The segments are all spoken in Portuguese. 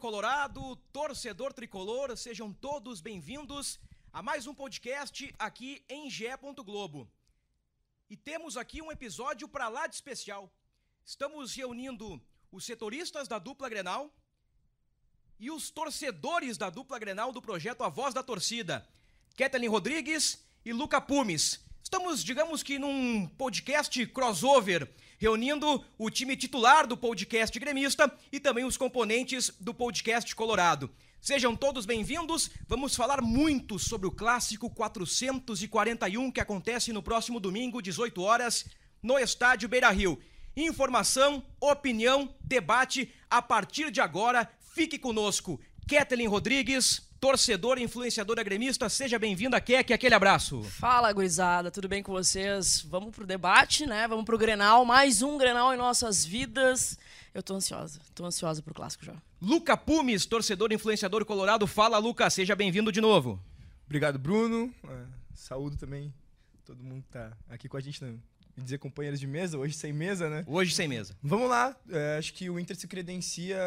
colorado, torcedor tricolor, sejam todos bem-vindos a mais um podcast aqui em GE. Globo. E temos aqui um episódio para lá de especial. Estamos reunindo os setoristas da dupla Grenal e os torcedores da dupla Grenal do projeto A Voz da Torcida, Kathleen Rodrigues e Luca Pumes. Estamos, digamos que, num podcast crossover, reunindo o time titular do podcast gremista e também os componentes do podcast colorado. Sejam todos bem-vindos. Vamos falar muito sobre o clássico 441 que acontece no próximo domingo, 18 horas, no estádio Beira-Rio. Informação, opinião, debate a partir de agora. Fique conosco. Kathleen Rodrigues, torcedora e influenciadora gremista, seja bem-vinda, Kek, aquele abraço. Fala, gurizada, tudo bem com vocês? Vamos pro debate, né? Vamos pro Grenal, mais um Grenal em nossas vidas. Eu tô ansiosa, tô ansiosa pro clássico já. Luca Pumes, torcedor e influenciador colorado. Fala, Luca, seja bem-vindo de novo. Obrigado, Bruno. É, saúdo também todo mundo que tá aqui com a gente, né? E dizer companheiros de mesa, hoje sem mesa, né? Hoje sem mesa. Vamos lá, é, acho que o Inter se credencia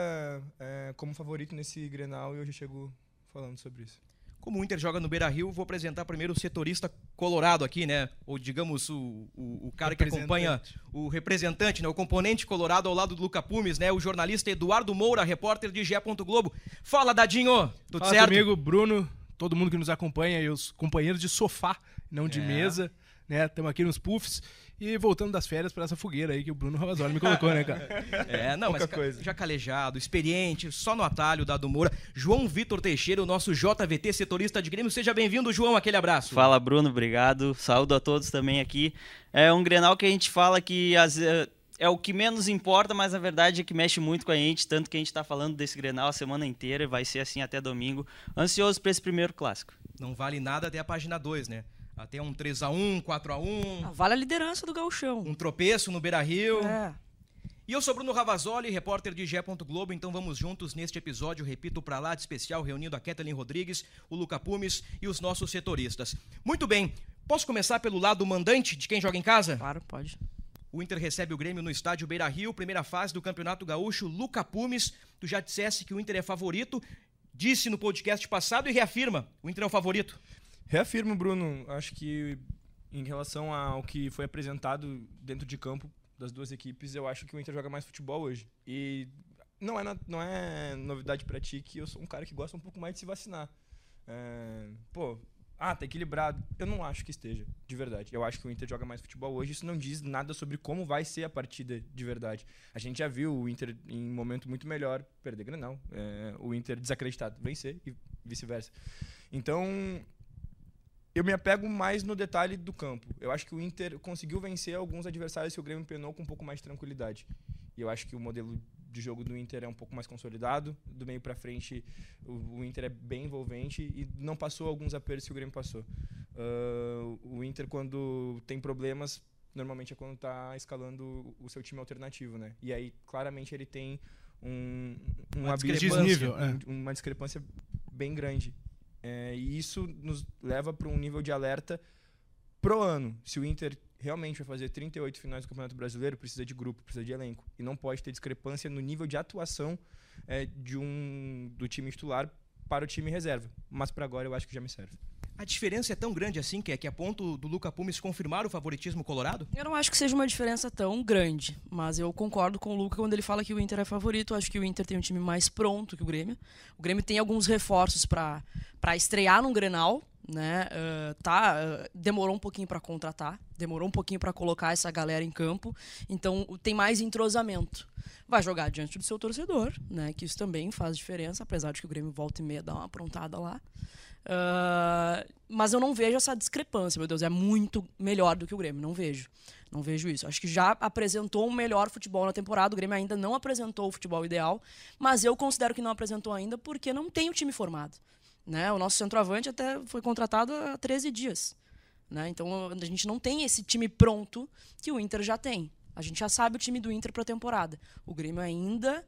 é, como favorito nesse Grenal e eu já chego falando sobre isso. Como o Inter joga no Beira Rio, vou apresentar primeiro o setorista colorado aqui, né? Ou digamos, o, o, o cara que acompanha o representante, né? O componente colorado ao lado do Luca Pumes, né? O jornalista Eduardo Moura, repórter de Gé. Globo. Fala, Dadinho! Tudo Fala certo? comigo, Bruno, todo mundo que nos acompanha e os companheiros de sofá, não de É. mesa, né? Estamos aqui nos puffs e voltando das férias para essa fogueira aí que o Bruno Ravazoli me colocou, né, cara? É, não, mas Pouca ca- coisa. já calejado, experiente, só no atalho, Dado Moura. João Vitor Teixeira, o nosso JVT setorista de Grêmio. Seja bem-vindo, João, aquele abraço. Fala, Bruno, obrigado. Saúdo a todos também aqui. É um Grenal que a gente fala que às- é o que menos importa, mas na verdade é que mexe muito com a gente, tanto que a gente está falando desse Grenal a semana inteira e vai ser assim até domingo. Ansioso para esse primeiro clássico. Não vale nada até a página 2, né? Até um 3x1, 4x1, Ah, vale a liderança do gauchão. um tropeço no Beira-Rio. É. E eu sou Bruno Ravazoli, repórter de Gé. Globo, então vamos juntos neste episódio, repito, para lá de especial, reunindo a Kathleen Rodrigues, o Luca Pumes e os nossos setoristas. Muito bem, posso começar pelo lado mandante de quem joga em casa? Claro, pode. O Inter recebe o Grêmio no estádio Beira Rio, primeira fase do Campeonato Gaúcho. Luca Pumes, tu já dissesse que o Inter é favorito, disse no podcast passado e reafirma: o Inter é o favorito. Reafirmo, Bruno, acho que em relação ao que foi apresentado dentro de campo das duas equipes, eu acho que o Inter joga mais futebol hoje. E não é, não é novidade pra ti que eu sou um cara que gosta um pouco mais de se vacinar. É, pô, ah, tá equilibrado. Eu não acho que esteja, de verdade. Eu acho que o Inter joga mais futebol hoje. Isso não diz nada sobre como vai ser a partida de verdade. A gente já viu o Inter em um momento muito melhor perder Grenal. É, o Inter desacreditado vencer e vice-versa. Então, eu me apego mais no detalhe do campo. Eu acho que o Inter conseguiu vencer alguns adversários que o Grêmio penou com um pouco mais de tranquilidade. E eu acho que o modelo de jogo do Inter é um pouco mais consolidado. Do meio pra frente, o, o Inter é bem envolvente e não passou alguns apertos que o Grêmio passou. Ah, o Inter, quando tem problemas, normalmente é quando tá escalando o seu time alternativo, né? E aí, claramente, ele tem um, um Uma discrepância. É. um- uma discrepância bem grande. É, e isso nos leva para um nível de alerta pro ano. Se o Inter realmente vai fazer 38 finais do Campeonato Brasileiro, precisa de grupo, precisa de elenco. E não pode ter discrepância no nível de atuação é, de um, do time titular para o time reserva. Mas para agora eu acho que já me serve. A diferença é tão grande assim que é que a ponto do Luca Pumes confirmar o favoritismo colorado? Eu não acho que seja uma diferença tão grande, mas eu concordo com o Luca quando ele fala que o Inter é favorito. Eu acho que o Inter tem um time mais pronto que o Grêmio. O Grêmio tem alguns reforços para estrear num Grenal, né? Ah, tá, ah, demorou um pouquinho para contratar, demorou um pouquinho para colocar essa galera em campo. Então tem mais entrosamento. Vai jogar diante do seu torcedor, né? Que isso também faz diferença, apesar de que o Grêmio volta e meia dá uma aprontada lá. Ah, mas eu não vejo essa discrepância, meu Deus, é muito melhor do que o Grêmio, não vejo. Não vejo isso. Acho que já apresentou um melhor futebol na temporada. O Grêmio ainda não apresentou o futebol ideal, mas eu considero que não apresentou ainda porque não tem o time formado. Né? O nosso centroavante até foi contratado há 13 dias. Né? Então a gente não tem esse time pronto que o Inter já tem. A gente já sabe o time do Inter para a temporada. O Grêmio ainda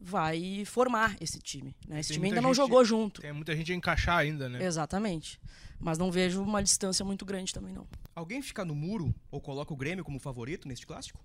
vai formar esse time. Né? Esse Tem time ainda não gente- jogou junto. Tem muita gente a encaixar ainda, né? Exatamente. Mas não vejo uma distância muito grande também, não. Alguém fica no muro ou coloca o Grêmio como favorito neste clássico?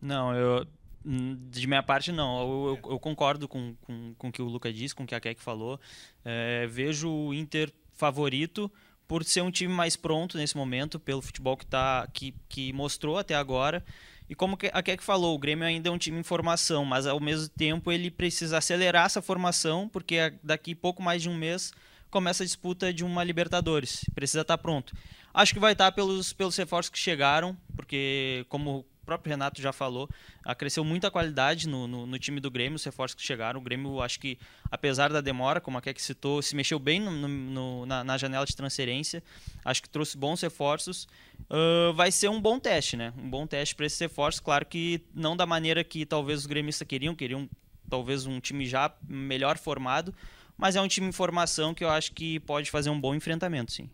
Não, eu Hum, De minha parte, não. Eu, eu- eu concordo com, com, com o que o Luca disse, com o que a Keck falou. É, vejo o Inter favorito por ser um time mais pronto nesse momento, pelo futebol que, tá, que, que mostrou até agora. E como a Keck falou, o Grêmio ainda é um time em formação, mas ao mesmo tempo ele precisa acelerar essa formação, porque daqui pouco mais de um mês começa a disputa de uma Libertadores. Precisa estar pronto. Acho que vai estar pelos, pelos reforços que chegaram, porque, como o próprio Renato já falou, acresceu muita qualidade no, no, no time do Grêmio, os reforços que chegaram. O Grêmio, acho que, apesar da demora, como a Keck citou, se mexeu bem no- na, na janela de transferência. Acho que trouxe bons reforços. Ah, vai ser um bom teste, né? Um bom teste para esses reforços. Claro que não da maneira que talvez os gremistas queriam, queriam talvez um time já melhor formado, mas é um time em formação que eu acho que pode fazer um bom enfrentamento, sim.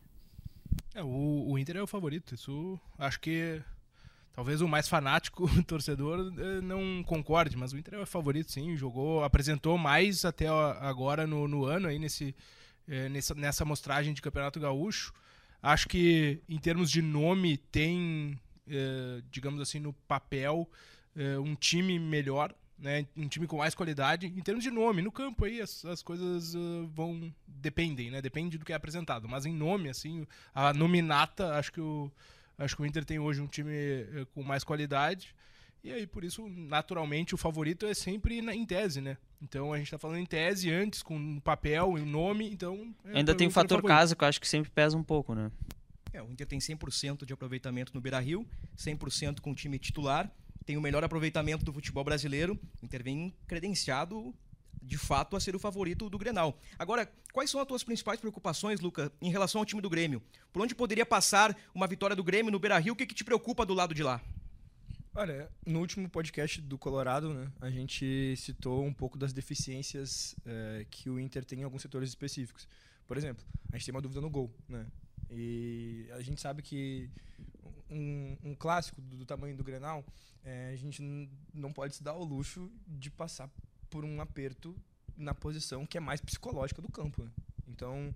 É, o, o Inter é o favorito. Isso acho que talvez o mais fanático torcedor eh, não concorde, mas o Inter é favorito, sim. Jogou, apresentou mais até agora no, no ano aí nesse, eh, nessa, nessa amostragem de Campeonato Gaúcho. Acho que em termos de nome tem, eh, digamos assim, no papel um time melhor, né? Um time com mais qualidade. Em termos de nome, no campo aí as, as coisas vão dependem, né? Depende do que é apresentado. Mas em nome, assim, a nominata, acho que o acho que o Inter tem hoje um time eh, com mais qualidade. E aí, por isso, naturalmente, o favorito é sempre na- em tese, né? Então a gente tá falando em tese antes, com um papel e um nome, então. é Ainda tem o fator favorito. casa, que eu acho que sempre pesa um pouco, né? É, o Inter tem 100% de aproveitamento no Beira-Rio, 100% com o time titular, tem o melhor aproveitamento do futebol brasileiro. O Inter vem credenciado, de fato, a ser o favorito do Grenal. Agora, quais são as tuas principais preocupações, Luca, em relação ao time do Grêmio? Por onde poderia passar uma vitória do Grêmio no Beira-Rio? O que, que te preocupa do lado de lá? Olha, no último podcast do Colorado, né, a gente citou um pouco das deficiências eh, que o Inter tem em alguns setores específicos. Por exemplo, a gente tem uma dúvida no gol, né? E a gente sabe que um, um clássico do, do tamanho do Grenal, eh, a gente não pode se dar ao luxo de passar por um aperto na posição que é mais psicológica do campo. né? Então,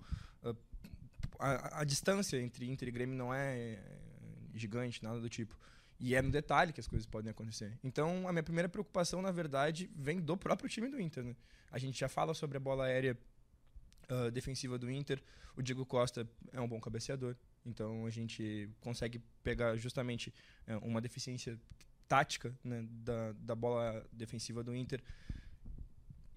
a, a distância entre Inter e Grêmio não é eh, gigante, nada do tipo. E é no detalhe que as coisas podem acontecer. Então, a minha primeira preocupação, na verdade, vem do próprio time do Inter. Né? A gente já fala sobre a bola aérea ah, defensiva do Inter. O Diego Costa é um bom cabeceador. Então, a gente consegue pegar justamente eh, uma deficiência tática né, da, da bola defensiva do Inter,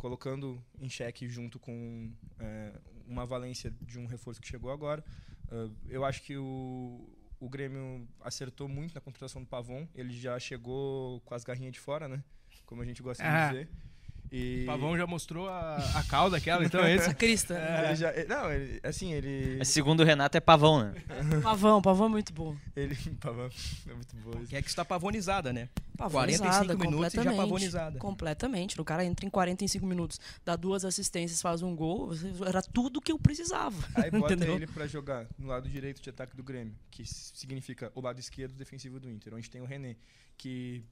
colocando em xeque junto com eh, uma valência de um reforço que chegou agora. Ah, eu acho que o, o Grêmio acertou muito na contratação do Pavon. Ele já chegou com as garrinhas de fora, né? Como a gente gosta Ah. de dizer. E O Pavão já mostrou a, a cauda aquela, então é Essa esse. crista. ele já, ele- não, ele, assim, ele Mas Segundo o Renato, é pavão, né? Pavão, pavão é muito bom. ele Pavão é muito bom. isso. Que é que está pavonizada, né? Pavonizada, 45 minutos e já completamente. pavonizada. Completamente. O cara entra em 45 minutos, dá duas assistências, faz um gol. Era tudo que eu precisava. Aí bota Entendeu? ele pra jogar no lado direito de ataque do Grêmio, que significa o lado esquerdo defensivo do Inter, onde tem o René, que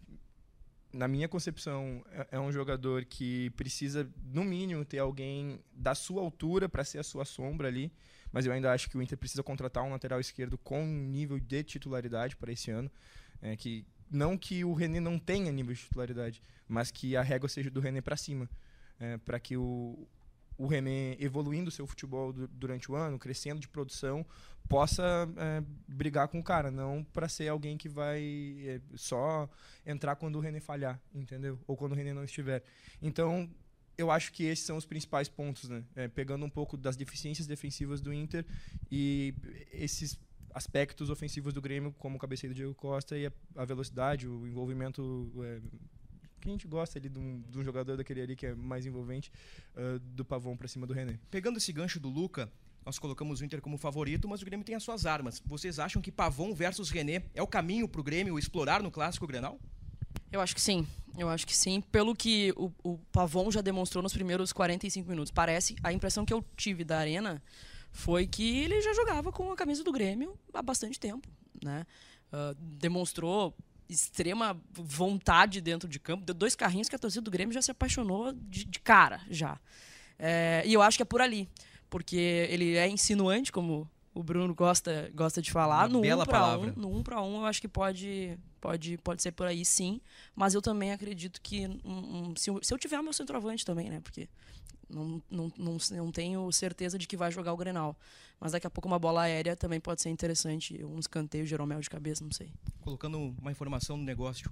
na minha concepção é- é um jogador que precisa no mínimo ter alguém da sua altura para ser a sua sombra ali, mas eu ainda acho que o Inter precisa contratar um lateral esquerdo com nível de titularidade para esse ano, é, que não que o René não tenha nível de titularidade, mas que a régua seja do René para cima, para que o o René evoluindo seu futebol du- durante o ano, crescendo de produção, possa é, brigar com o cara, não para ser alguém que vai é, só entrar quando o René falhar, entendeu? Ou quando o René não estiver. Então, eu acho que esses são os principais pontos, né? É, pegando um pouco das deficiências defensivas do Inter e esses aspectos ofensivos do Grêmio, como o cabeceio do Diego Costa e a, a velocidade, o envolvimento que a gente gosta ali de um, de um jogador daquele ali que é mais envolvente, ah, do Pavão para cima do René. Pegando esse gancho do Luca, nós colocamos o Inter como favorito, mas o Grêmio tem as suas armas. Vocês acham que Pavon versus René é o caminho pro Grêmio explorar no Clássico Grenal? Eu acho que sim. Eu acho que sim. Pelo que o, o Pavon já demonstrou nos primeiros 45 minutos. Parece, a impressão que eu tive da Arena foi que ele já jogava com a camisa do Grêmio há bastante tempo. Né? Ah, demonstrou extrema vontade dentro de campo. Deu dois carrinhos que a torcida do Grêmio já se apaixonou de, de cara, já. É, e eu acho que é por ali. Porque ele é insinuante, como o Bruno gosta, gosta de falar. Uma no bela um para um, palavra. no um para um, eu acho que pode, Pode, pode ser por aí, sim. Mas eu também acredito que um, se, eu, se eu tiver meu centroavante também, né? Porque não, não, não, não tenho certeza de que vai jogar o Grenal. Mas daqui a pouco uma bola aérea também pode ser interessante. Um escanteio, Jeromel de cabeça, não sei. Colocando uma informação no negócio.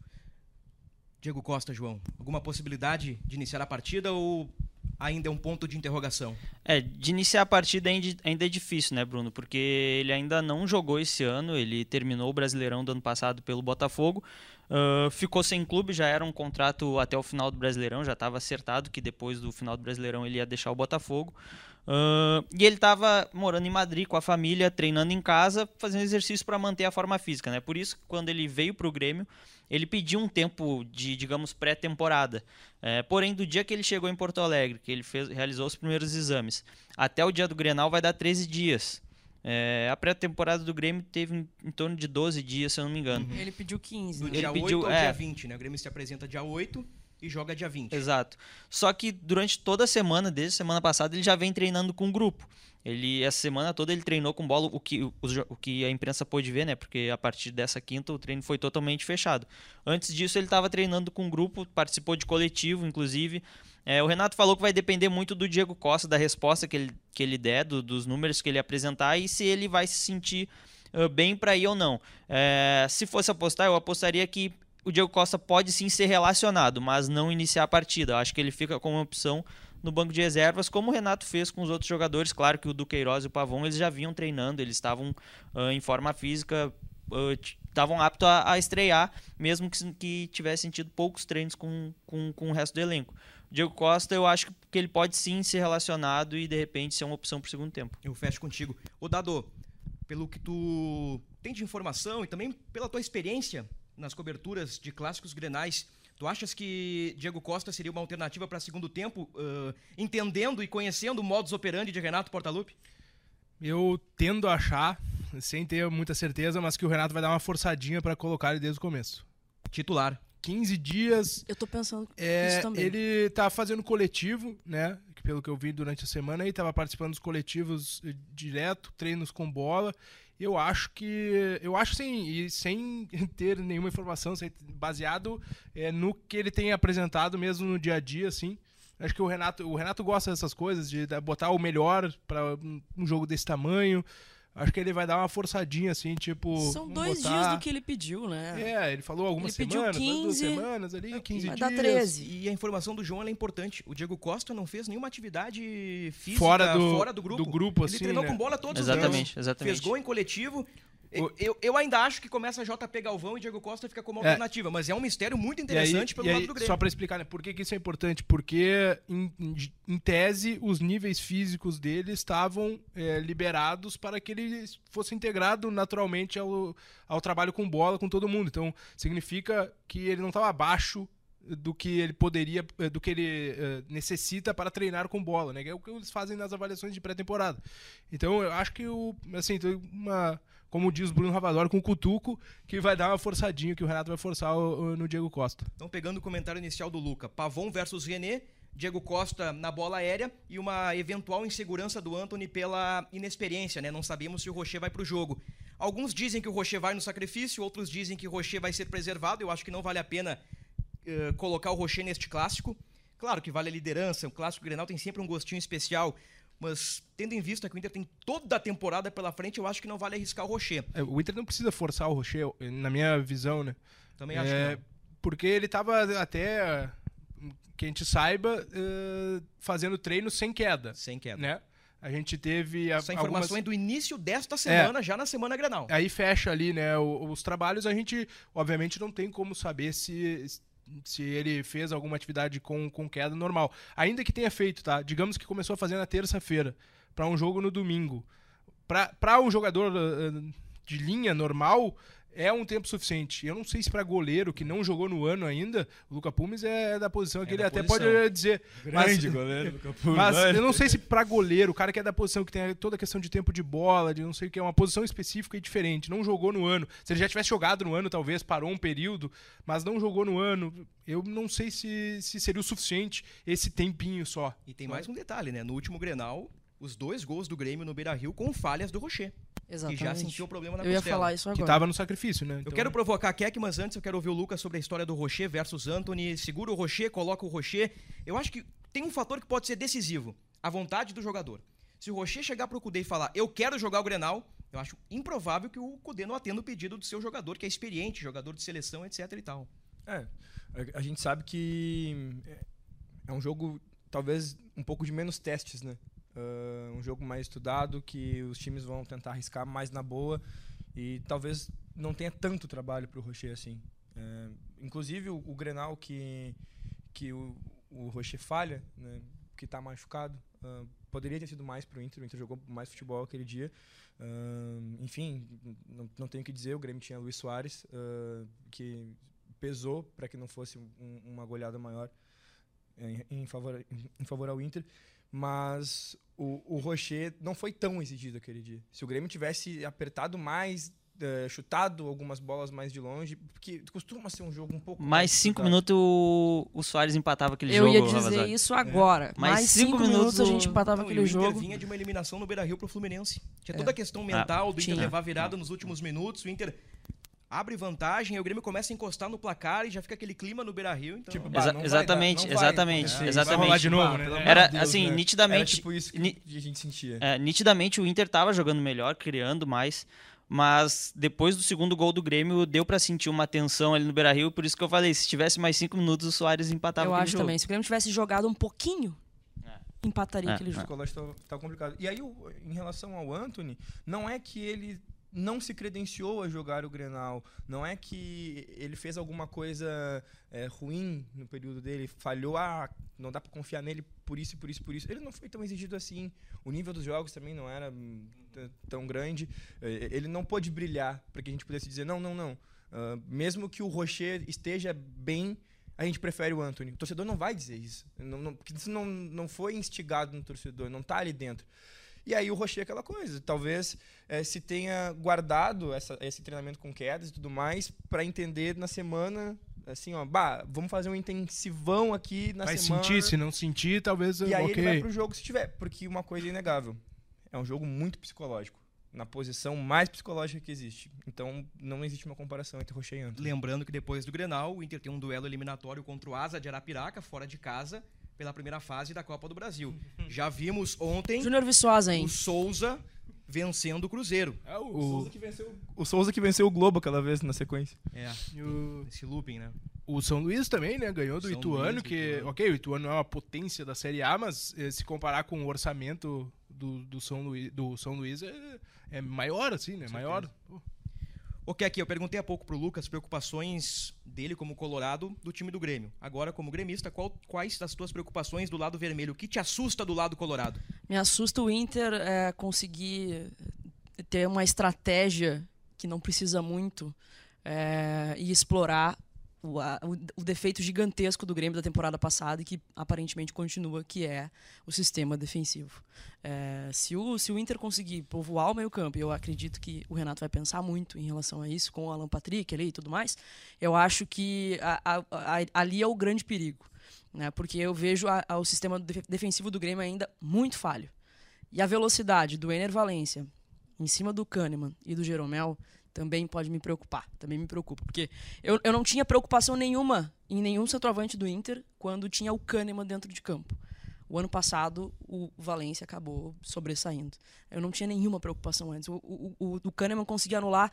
Diego Costa, João, alguma possibilidade de iniciar a partida ou ainda é um ponto de interrogação? É, de iniciar a partida ainda é difícil, né, Bruno? Porque ele ainda não jogou esse ano, ele terminou o Brasileirão do ano passado pelo Botafogo, uh, ficou sem clube, já era um contrato até o final do Brasileirão, já estava acertado que depois do final do Brasileirão ele ia deixar o Botafogo. Uh, e ele estava morando em Madrid com a família, treinando em casa, fazendo exercício para manter a forma física, né? Por isso, quando ele veio para o Grêmio, ele pediu um tempo de, digamos, pré-temporada. É, porém, do dia que ele chegou em Porto Alegre, que ele fez, realizou os primeiros exames, até o dia do Grenal vai dar 13 dias. É, a pré-temporada do Grêmio teve em, em, torno de 12 dias, se eu não me engano. Uhum. Ele pediu 15. Do né? dia ele 8 pediu, ao é, dia 20, né? O Grêmio se apresenta dia 8 e joga dia 20. Exato. Só que durante toda a semana, desde a semana passada, ele já vem treinando com o grupo. Ele, essa semana toda ele treinou com bola, o que, o, o que a imprensa pôde ver, né? Porque a partir dessa quinta o treino foi totalmente fechado. Antes disso, ele estava treinando com o grupo, participou de coletivo, inclusive. É, o Renato falou que vai depender muito do Diego Costa, da resposta que ele, que ele der, do, dos números que ele apresentar e se ele vai se sentir uh, bem para ir ou não. É, se fosse apostar, eu apostaria que o Diego Costa pode sim ser relacionado, mas não iniciar a partida. Eu acho que ele fica como opção no banco de reservas, como o Renato fez com os outros jogadores. Claro que o Duqueiroz e o Pavon eles já vinham treinando, eles estavam uh, em forma física, estavam aptos a, a, estrear, mesmo que, que tivessem tido poucos treinos com, com, com o resto do elenco. Diego Costa, eu acho que ele pode sim ser relacionado e de repente ser uma opção para o segundo tempo. Eu fecho contigo. O Dado, pelo que tu tem de informação e também pela tua experiência nas coberturas de clássicos grenais, Tu achas que Diego Costa seria uma alternativa para segundo tempo, uh, entendendo e conhecendo o modus operandi de Renato Portaluppi? Eu tendo a achar, sem ter muita certeza, mas que o Renato vai dar uma forçadinha para colocar ele desde o começo. Titular. 15 dias. Eu tô pensando é, isso também. Ele tá fazendo coletivo, né? Pelo que eu vi durante a semana, ele tava participando dos coletivos eh, direto, treinos com bola. Eu acho que. Eu acho sem, e sem ter nenhuma informação, baseado é, no que ele tem apresentado mesmo no dia a dia, assim. Acho que o Renato, o Renato gosta dessas coisas, de botar o melhor para um jogo desse tamanho. Acho que ele vai dar uma forçadinha, assim, tipo. São dois botar... dias do que ele pediu, né? É, ele falou algumas ele semanas, pediu 15, duas semanas ali, 15 vai dias. dar 13. E a informação do João é importante. O Diego Costa não fez nenhuma atividade física fora do, fora do grupo. Do grupo ele assim, treinou né? com bola todos exatamente, os dias. Exatamente, Fez gol em coletivo. Eu, eu ainda acho que começa JP Galvão e Diego Costa fica como É. alternativa, mas é um mistério muito interessante aí, pelo lado aí, do Grêmio. Só para explicar, né, por que, que isso é importante? Porque, em, em- tese, os níveis físicos dele estavam é, liberados para que ele fosse integrado naturalmente ao, ao trabalho com bola com todo mundo. Então, significa que ele não estava abaixo do que ele poderia, eh, do que ele eh, necessita para treinar com bola, né? É o que eles fazem nas avaliações de pré-temporada. Então, eu acho que o, assim, uma, como diz o Bruno Ravador, com o cutuco, que vai dar uma forçadinha, que o Renato vai forçar o- o- no Diego Costa. Então, pegando o comentário inicial do Luca, Pavon versus René, Diego Costa na bola aérea e uma eventual insegurança do Anthony pela inexperiência, né? Não sabemos se o Rocher vai pro jogo. Alguns dizem que o Rocher vai no sacrifício, outros dizem que o Rocher vai ser preservado. Eu acho que não vale a pena eh, colocar o Rocher neste clássico. Claro que vale a liderança, o clássico Grenal tem sempre um gostinho especial, mas tendo em vista que o Inter tem toda a temporada pela frente, eu acho que não vale arriscar o Rocher. É, O Inter não precisa forçar o Rocher, na minha visão, né? Também acho É, que não. Porque ele estava até, que a gente saiba, eh, fazendo treino sem queda, Sem queda. né? A gente teve a- Essa informação algumas... é do início desta semana, já na semana Grenal. Aí fecha ali, né, os trabalhos, a gente obviamente não tem como saber se se ele fez alguma atividade com, com queda normal. Ainda que tenha feito, tá? Digamos que começou a fazer na terça-feira, para um jogo no domingo. Para um jogador eh, de linha normal, é um tempo suficiente. Eu não sei se para goleiro que não jogou no ano ainda, o Luca Pumes é da posição que É ele até posição. pode dizer. Mas- goleiro do mas eu não sei se pra goleiro, o cara que é da posição que tem toda a questão de tempo de bola, de não sei o que, é uma posição específica e diferente. Não jogou no ano. Se ele já tivesse jogado no ano, talvez parou um período, mas não jogou no ano. Eu não sei se, se seria o suficiente esse tempinho só. E tem mais um detalhe, né? No último Grenal, os dois gols do Grêmio no Beira-Rio com falhas do Rocher. Exatamente. que já sentiu o problema na Eu ia costela. falar isso Que agora. tava no sacrifício, né? Eu Então, quero provocar Keck, mas antes eu quero ouvir o Lucas sobre a história do Rocher versus Anthony. Segura o Rocher, coloca o Rocher. Eu acho que tem um fator que pode ser decisivo: a vontade do jogador. Se o Rocher chegar pro Cudê e falar, eu quero jogar o Grenal, eu acho improvável que o Cudê não atenda o pedido do seu jogador, que é experiente, jogador de seleção, etc e tal. É, a- a gente sabe que é- é um jogo talvez um pouco de menos testes, né? Ah, um jogo mais estudado que os times vão tentar arriscar mais na boa e talvez não tenha tanto trabalho para o Rocher assim. É, inclusive o, o Grenal que que o, o Rocher falha, né? Que está machucado, ah, poderia ter sido mais para o Inter. O Inter jogou mais futebol aquele dia. Enfim, não, não tenho o que dizer. O Grêmio tinha Luiz Soares que pesou para que não fosse um- uma goleada maior em, em favor, em, em favor ao Inter. Mas o, o Rocher não foi tão exigido aquele dia. Se o Grêmio tivesse apertado mais, eh, chutado algumas bolas mais de longe, porque costuma ser um jogo um pouco Mais cinco disputado. minutos o, o Soares empatava aquele Eu jogo. ia dizer isso agora. Mais Mais, cinco cinco, minutos, minutos a gente empatava Não, aquele o Inter jogo. vinha de uma eliminação no Beira-Rio pro Fluminense. Tinha É. toda a questão mental do Inter tinha. levar virada nos últimos minutos. O Inter abre vantagem, aí o Grêmio começa a encostar no placar e já fica aquele clima no Beira-Rio. Então, Tipo, bah, exatamente, dar, não vai exatamente, exatamente. Vai de novo, né? Era, Deus, assim, né? nitidamente- Era tipo isso que a gente sentia. É, nitidamente o Inter tava jogando melhor, criando mais, mas depois do segundo gol do Grêmio deu pra sentir uma tensão ali no Beira-Rio, por isso que eu falei, se tivesse mais cinco minutos o Soares empatava Eu acho jogo. também. Se o Grêmio tivesse jogado um pouquinho, empataria É, aquele O jogo. colégio tá, tá complicado. E aí, o- em relação ao Anthony, não é que ele não se credenciou a jogar o Grenal, não é que ele fez alguma coisa é, ruim no período dele, falhou, ah, não dá pra confiar nele por isso, por isso, por isso. Ele não foi tão exigido assim. O nível dos jogos também não era hum, tão grande. É, Ele não pôde brilhar para que a gente pudesse dizer, não, não, não. Ah, mesmo que o Rocher esteja bem, a gente prefere o Anthony. O torcedor não vai dizer isso. Não, não, porque isso não, não foi instigado no torcedor, não tá ali dentro. E aí o Rocher é aquela coisa. Talvez eh, se tenha guardado essa- esse treinamento com quedas e tudo mais para entender na semana, assim, ó, bah, vamos fazer um intensivão aqui na Vai semana. sentir, se não sentir, talvez. E aí ok. ele vai pro jogo se tiver. Porque uma coisa é inegável. É um jogo muito psicológico. Na posição mais psicológica que existe. Então não existe uma comparação entre Rocher e Anthony. Lembrando que depois do Grenal, o Inter tem um duelo eliminatório contra o Asa de Arapiraca, fora de casa, pela primeira fase da Copa do Brasil. Já vimos ontem Júnior Viçosa, hein? o Souza vencendo o Cruzeiro. É, o, O Souza, que venceu, o Souza que venceu o Globo aquela vez na sequência. É, e o, esse looping, né? o São Luís também, né? Ganhou do São Ituano, Luís, que, Ituano. ok, o Ituano é uma potência da Série A, mas eh, se comparar com o orçamento do, do, São, Luís, do São Luís é, é maior, assim, né? Maior. Pô. Ok, aqui, eu perguntei há pouco pro Lucas preocupações dele como colorado do time do Grêmio. Agora, como gremista, qual- quais das tuas preocupações do lado vermelho? O que te assusta do lado colorado? Me assusta o Inter é, conseguir ter uma estratégia que não precisa muito é, e explorar o, a- o- defeito gigantesco do Grêmio da temporada passada e que aparentemente continua, que é o sistema defensivo. É, se, o, se o Inter conseguir povoar o meio campo, eu acredito que o Renato vai pensar muito em relação a isso, com o Alan Patrick ali e tudo mais, eu acho que a- a- ali é o grande perigo. Né? Porque eu vejo o sistema def- defensivo do Grêmio ainda muito falho. E a velocidade do Ener Valência em cima do Kahneman e do Jeromel também pode me preocupar. Também me preocupa. Porque eu, eu não tinha preocupação nenhuma em nenhum centroavante do Inter quando tinha o Kahneman dentro de campo. O ano passado, o Valência acabou sobressaindo. Eu não tinha nenhuma preocupação antes. O, o, o, Kahneman conseguia anular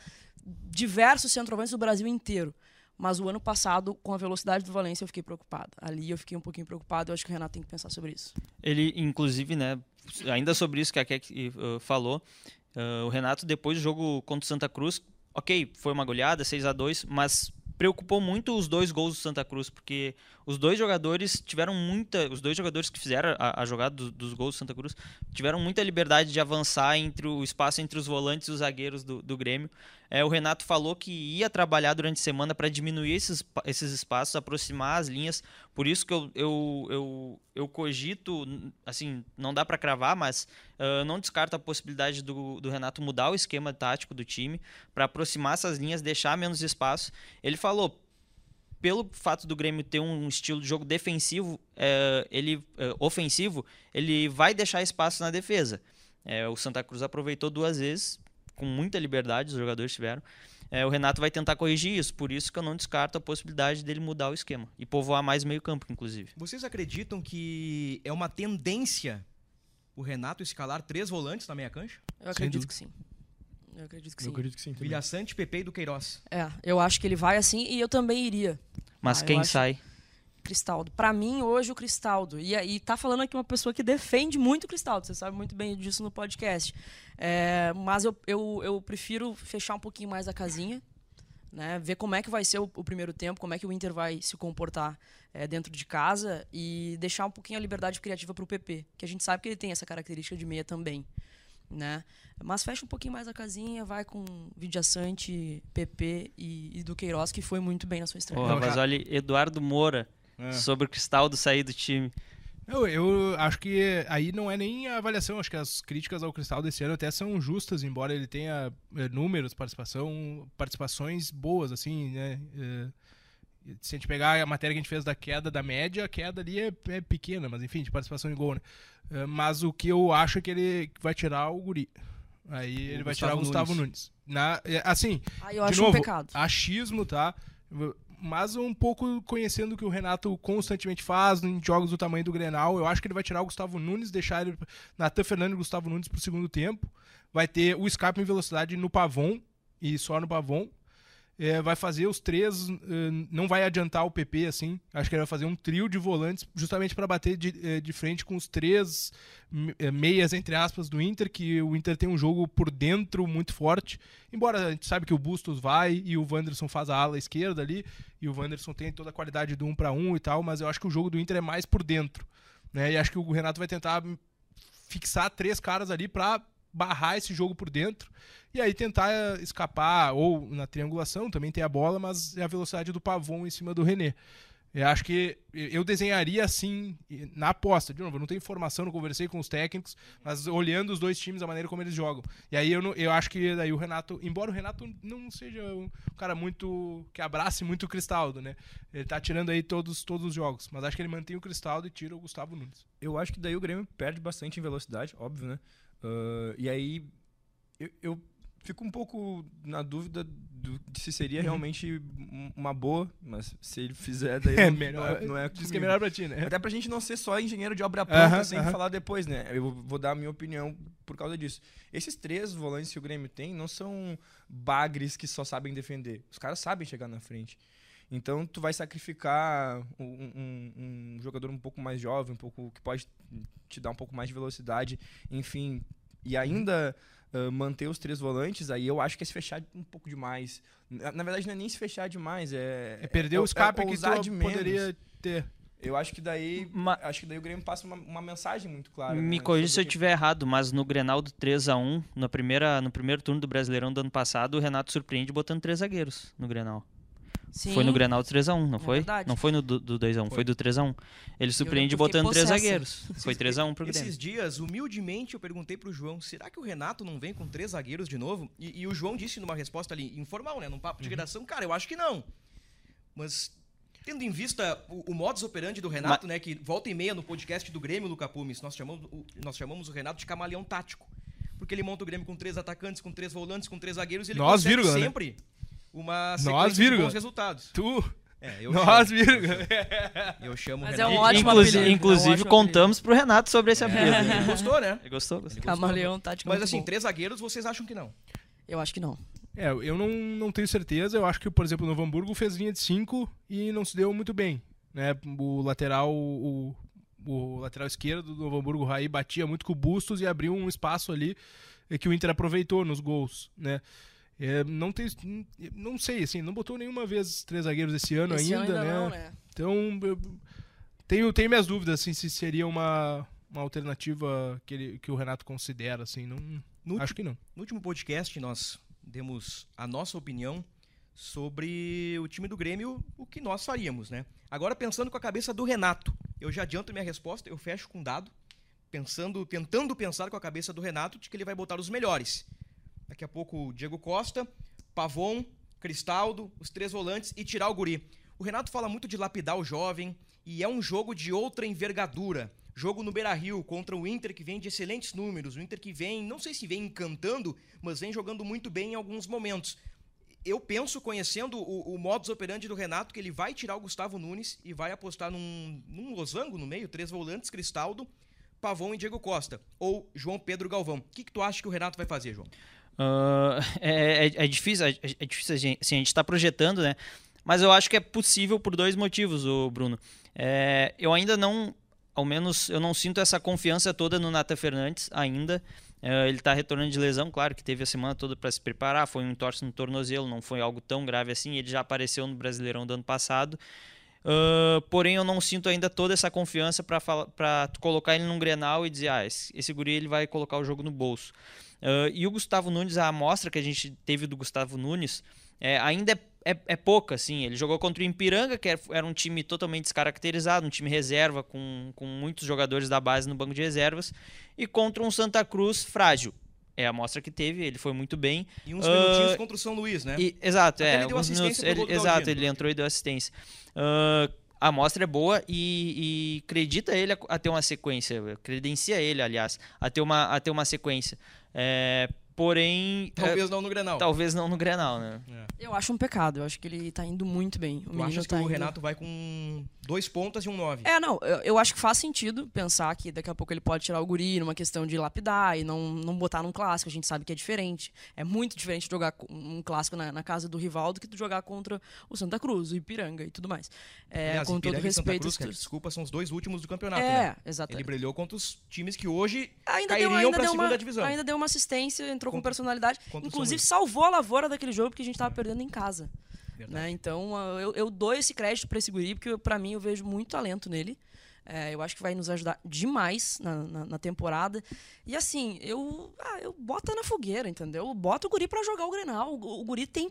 diversos centroavantes do Brasil inteiro. Mas o ano passado, com a velocidade do Valência, eu fiquei preocupado. Ali eu fiquei um pouquinho preocupado. Eu acho que o Renato tem que pensar sobre isso. Ele, inclusive, né, ainda sobre isso que a Keck uh, falou, uh, o Renato, depois do jogo contra o Santa Cruz, ok, foi uma goleada, 6 a 2 mas preocupou muito os dois gols do Santa Cruz, porque os dois jogadores tiveram muita. Os dois jogadores que fizeram a, a jogada do- dos gols do Santa Cruz tiveram muita liberdade de avançar entre o espaço entre os volantes e os zagueiros do, do Grêmio. É, o Renato falou que ia trabalhar durante a semana para diminuir esses, esses espaços, aproximar as linhas. Por isso que eu, eu, eu, eu cogito, assim, não dá para cravar, mas ah, não descarto a possibilidade do, do Renato mudar o esquema tático do time para aproximar essas linhas, deixar menos espaço. Ele falou, pelo fato do Grêmio ter um estilo de jogo defensivo, ele ofensivo, ele vai deixar espaço na defesa. É, o Santa Cruz aproveitou duas vezes, com muita liberdade, os jogadores tiveram. É, o Renato vai tentar corrigir isso, por isso que eu não descarto a possibilidade dele mudar o esquema e povoar mais meio campo, inclusive. Vocês acreditam que é uma tendência o Renato escalar três volantes na meia cancha? Eu acredito que sim. Eu acredito que sim. Eu acredito que sim. também. Vilha Sante, Pepe e do Queiroz. É, eu acho que ele vai assim e eu também iria. Mas Ah, quem acho- sai? Cristaldo. Pra mim, hoje, o Cristaldo. E, e tá falando aqui uma pessoa que defende muito o Cristaldo. Você sabe muito bem disso no podcast. É, mas eu, eu, eu prefiro fechar um pouquinho mais a casinha. Né, ver como é que vai ser o, o primeiro tempo, como é que o Inter vai se comportar é, dentro de casa e deixar um pouquinho a liberdade criativa pro PP, que a gente sabe que ele tem essa característica de meia também. Né? Mas fecha um pouquinho mais a casinha, vai com Vidiaçante, PP e, e do Queiroz, que foi muito bem na sua estreia. Porra, mas olha, Eduardo Moura É. sobre o Cristaldo sair do time. Eu, eu acho que aí não é nem a avaliação, acho que as críticas ao Cristal desse ano até são justas, embora ele tenha é, números, participação, participações boas, assim, né? É, se a gente pegar a matéria que a gente fez da queda da média, a queda ali é, é pequena, mas enfim, de participação em gol, né? É, mas o que eu acho é que ele vai tirar o Guri. Aí ele vai tirar o Gustavo Gustavo Nunes. Na, assim, Aí eu de acho novo, um pecado. achismo, tá? Mas um pouco conhecendo o que o Renato constantemente faz em jogos do tamanho do Grenal, eu acho que ele vai tirar o Gustavo Nunes, deixar ele Natan Fernandes e Gustavo Nunes pro segundo tempo. Vai ter o escape em velocidade no Pavon e só no Pavon. É, vai fazer os três, eh, não vai adiantar o PP assim. Acho que ele vai fazer um trio de volantes justamente para bater de, eh, de frente com os três eh, meias, entre aspas, do Inter, que o Inter tem um jogo por dentro muito forte. Embora a gente sabe que o Bustos vai e o Wanderson faz a ala esquerda ali, e o Wanderson tem toda a qualidade do um para um e tal, mas eu acho que o jogo do Inter é mais por dentro. Né? E acho que o Renato vai tentar fixar três caras ali para barrar esse jogo por dentro e aí tentar eh, escapar ou na triangulação também tem a bola, mas é a velocidade do Pavon em cima do René. Eu acho que eu desenharia assim na aposta. De novo, eu não tenho informação, não conversei com os técnicos, mas olhando os dois times, a maneira como eles jogam. E aí eu, não- eu acho que daí o Renato, embora o Renato não seja um cara muito que abrace muito o Cristaldo, né? Ele tá tirando aí todos, todos os jogos, mas acho que ele mantém o Cristaldo e tira o Gustavo Nunes. Eu acho que daí o Grêmio perde bastante em velocidade, óbvio, né? Ah, e aí eu, eu fico um pouco na dúvida do- de se seria realmente um- uma boa, mas se ele fizer, daí É não, melhor. não é Diz que é melhor pra ti, né? Até pra gente não ser só engenheiro de obra pronta Aham, sem aham. falar depois, né? Eu vou dar a minha opinião por causa disso. Esses três volantes que o Grêmio tem não são bagres que só sabem defender. Os caras sabem chegar na frente. Então tu vai sacrificar um, um- um jogador um pouco mais jovem, um pouco que pode te dar um pouco mais de velocidade, enfim, e ainda ah, manter os três volantes, aí eu acho que é se fechar um pouco demais. Na, na verdade, não é nem se fechar demais, é. É perder o escape que ousar tu de menos. poderia ter. Eu acho que daí. Ma- Acho que daí o Grêmio passa uma, uma mensagem muito clara. Me né, corrija se eu o que- estiver errado, mas no Grenal do 3 a 1 na primeira, no primeiro turno do Brasileirão do ano passado, o Renato surpreende botando três zagueiros no Grenal. Sim. Foi no Grenal do 3x1, não É foi? verdade. Não foi no do, do 2x1, foi. Foi. do 3x1. Ele surpreende botando três zagueiros. Foi 3x1 pro Grêmio. Esses dias, humildemente, eu perguntei pro João, será que o Renato não vem com três zagueiros de novo? E, e o João disse numa resposta ali, informal, né? Num papo de redação, cara, eu acho que não. Mas, tendo em vista o, o modus operandi do Renato, né? Que volta e meia no podcast do Grêmio, Luca Pumes, nós chamamos, o, nós chamamos o Renato de camaleão tático. Porque ele monta o Grêmio com três atacantes, com três volantes, com três zagueiros, e ele Nós, consegue vírgula, né? Uma Nós, sequência de vírgula. bons resultados. Tu, É, eu nós, chamo, vírgula. eu chamo o Mas Renato. é um ótimo Inclusive, apelido, é um inclusive ótimo contamos pro Renato sobre esse apelido. Ele gostou, né? Ele gostou? gostou. Camaleão tático Mas assim, bom. três zagueiros, vocês acham que não? Eu acho que não. É, eu não, não tenho certeza. Eu acho que, por exemplo, o Novo Hamburgo fez linha de 5 e não se deu muito bem. Né? O lateral, o, o lateral esquerdo do Novo Hamburgo, o Raí, batia muito com o Bustos e abriu um espaço ali que o Inter aproveitou nos gols. Né? É, não, tem, não sei, assim, não botou nenhuma vez três zagueiros esse ano Esse ainda, ano ainda né? não, né? Então, eu tenho, tenho minhas dúvidas assim, se seria uma, uma alternativa que, ele, que o Renato considera. Assim, não, No, acho que não. no último podcast, nós demos a nossa opinião sobre o time do Grêmio, o que nós faríamos, né? Agora, pensando com a cabeça do Renato, eu já adianto minha resposta, eu fecho com um dado, pensando, tentando pensar com a cabeça do Renato de que ele vai botar os melhores. Daqui a pouco o Diego Costa, Pavon, Cristaldo, os três volantes e tirar o guri. O Renato fala muito de lapidar o jovem e é um jogo de outra envergadura. Jogo no Beira-Rio contra o Inter que vem de excelentes números, o Inter que vem, não sei se vem encantando, mas vem jogando muito bem em alguns momentos. Eu penso, conhecendo o, o modus operandi do Renato, que ele vai tirar o Gustavo Nunes e vai apostar num, num losango no meio, três volantes, Cristaldo, Pavão e Diego Costa. Ou João Pedro Galvão. O que, que tu acha que o Renato vai fazer, João? É, é, é, difícil, é, é difícil a gente, assim, a gente está projetando, né? Mas eu acho que é possível por dois motivos, o Bruno. É, eu ainda não ao menos eu não sinto essa confiança toda no Nata Fernandes ainda. Uh, ele está retornando de lesão, claro que teve a semana toda para se preparar, foi um entorse no tornozelo, não foi algo tão grave assim. Ele já apareceu no Brasileirão do ano passado. Uh, porém, eu não sinto ainda toda essa confiança para colocar ele num grenal e dizer: ah, esse, esse guri ele vai colocar o jogo no bolso. Uh, e o Gustavo Nunes, a amostra que a gente teve do Gustavo Nunes, é, ainda é é, é pouca, assim. Ele jogou contra o Ipiranga, que era um time totalmente descaracterizado, um time reserva, com, com muitos jogadores da base no banco de reservas, e contra um Santa Cruz frágil. É a amostra que teve, ele foi muito bem. E uns minutinhos uh, contra o São Luís, né? E, exato, Até é. Ele deu minutos, ele, exato, ele entrou e deu assistência. Uh, a amostra é boa e, e acredita ele a, a, ter uma sequência, credencia ele, aliás, a ter uma, a ter uma sequência. É, Porém. Talvez é, não no Grenal. Talvez não no Grenal, né? É. Eu acho um pecado. Eu acho que ele tá indo muito bem. O tu achas tá que o Renato vai com dois pontas e um nove? É, não. Eu, eu, acho que faz sentido pensar que daqui a pouco ele pode tirar o Guri numa questão de lapidar e não, não botar num clássico. A gente sabe que é diferente. É muito diferente jogar um clássico na, na casa do rival do que tu jogar contra o Santa Cruz, o Ipiranga e tudo mais. É, Aliás, com Ipiranga todo respeito. Cruz, cara, desculpa, são os dois últimos do campeonato. É, né? exatamente. Ele brilhou contra os times que hoje ainda cairiam deu, ainda pra deu segunda uma, divisão. Ainda deu uma assistência, entrou contra, com personalidade. Inclusive, salvou a lavoura daquele jogo porque a gente estava perdendo em casa. Né? Então, eu, eu, dou esse crédito para esse guri, porque para mim eu vejo muito talento nele. É, eu acho que vai nos ajudar demais na, na, na temporada. E assim, eu, ah, eu boto na fogueira, entendeu? Bota o guri para jogar o Grenal. O, o guri tem.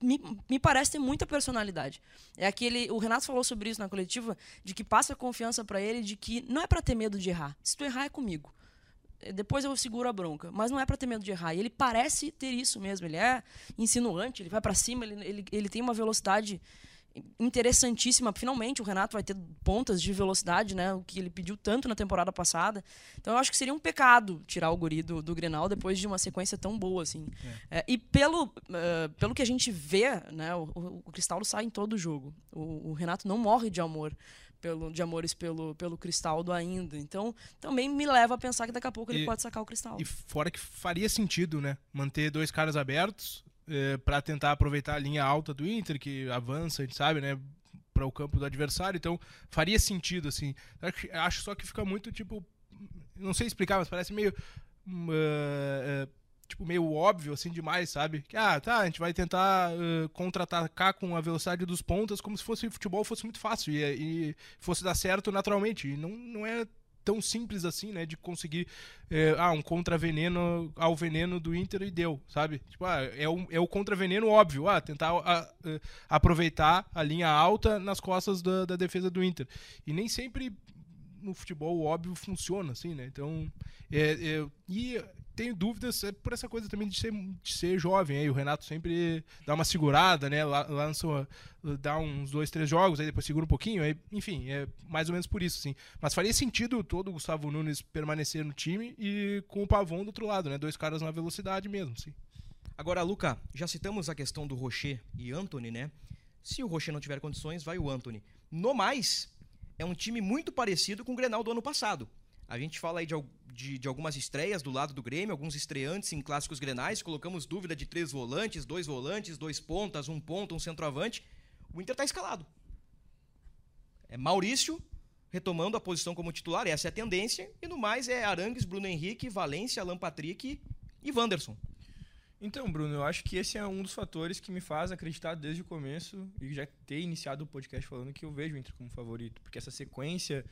Me, me parece ter muita personalidade. É aquele. O Renato falou sobre isso na coletiva, de que passa confiança para ele de que não é para ter medo de errar. Se tu errar, é comigo depois eu seguro a bronca. Mas não é para ter medo de errar. E ele parece ter isso mesmo. Ele é insinuante, ele vai para cima, ele, ele, ele tem uma velocidade interessantíssima. Finalmente o Renato vai ter pontas de velocidade, né? O que ele pediu tanto na temporada passada. Então eu acho que seria um pecado tirar o guri do, do Grenal depois de uma sequência tão boa assim. É. É, e pelo, uh, pelo que a gente vê, né? O, o, o Cristaldo sai em todo o jogo. O, o Renato não morre de amor pelo, de amores pelo, pelo Cristaldo ainda. Então, também me leva a pensar que daqui a pouco ele pode sacar o Cristaldo. E fora que faria sentido, né? Manter dois caras abertos é, para tentar aproveitar a linha alta do Inter, que avança, a gente sabe, né? Para o campo do adversário. Então, faria sentido, assim. Acho só que fica muito, tipo. Não sei explicar, mas parece meio. Uh, uh, tipo, meio óbvio, assim, demais, sabe? Que, ah, tá, a gente vai tentar uh, contra-atacar com a velocidade dos pontas como se fosse futebol fosse muito fácil e, e fosse dar certo naturalmente. E não, não é tão simples assim, né? De conseguir é, ah, um contra-veneno ao veneno do Inter e deu, sabe? Tipo, ah, é, o, é o contra-veneno óbvio, ah, tentar a, a, aproveitar a linha alta nas costas da, da defesa do Inter. E nem sempre no futebol o óbvio funciona, assim, né? Então, é, é, e tenho dúvidas é por essa coisa também de ser, de ser jovem. Aí o Renato sempre dá uma segurada, né? Lança, dá uns dois, três jogos, aí depois segura um pouquinho. Aí, enfim, é mais ou menos por isso, sim. Mas faria sentido todo o Gustavo Nunes permanecer no time e com o Pavon do outro lado, né? Dois caras na velocidade mesmo, sim. Agora, Luca, já citamos a questão do Rocher e Anthony, né? Se o Rocher não tiver condições, vai o Anthony. No mais, é um time muito parecido com o Grenal do ano passado. A gente fala aí de, de, de, algumas estreias do lado do Grêmio, alguns estreantes em clássicos grenais. Colocamos dúvida de três volantes, dois volantes, dois pontas, um ponta, um centroavante. O Inter está escalado. É Maurício retomando a posição como titular, essa é a tendência. E no mais é Arangues, Bruno Henrique, Valência, Alan Patrick e Wanderson. Então, Bruno, eu acho que esse é um dos fatores que me faz acreditar desde o começo e já ter iniciado o podcast falando que eu vejo o Inter como favorito, porque essa sequência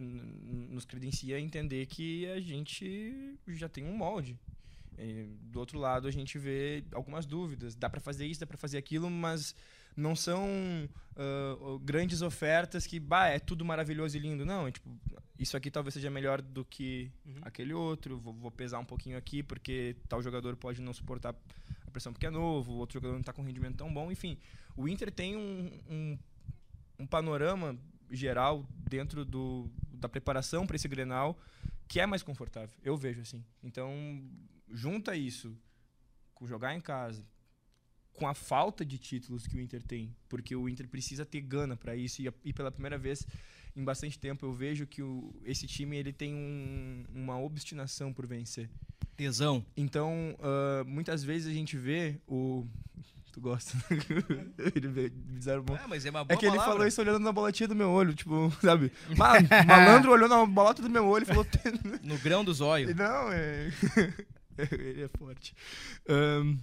nos credencia a entender que a gente já tem um molde. E, do outro lado, a gente vê algumas dúvidas. Dá para fazer isso, dá para fazer aquilo, mas não são uh, grandes ofertas que, bah, é tudo maravilhoso e lindo. Não, é, tipo, isso aqui talvez seja melhor do que uhum. aquele outro. Vou, vou, pesar um pouquinho aqui porque tal jogador pode não suportar a pressão porque é novo, o outro jogador não está com um rendimento tão bom. Enfim, o Inter tem um, um, um panorama geral dentro do, da preparação para esse Grenal, que é mais confortável. Eu vejo assim. Então, junta isso com jogar em casa, com a falta de títulos que o Inter tem, porque o Inter precisa ter gana para isso e, e, pela primeira vez em bastante tempo eu vejo que o, esse time ele tem um, uma obstinação por vencer. Tesão. Então, uh, muitas vezes a gente vê o Tu gosta. ele desarmou. É, mas é uma boa É que ele palavra. falou isso olhando na bolotinha do meu olho, tipo, sabe? Ma malandro olhou na bolota do meu olho e falou. No grão do zóio. Não, é. ele é forte. Ahn,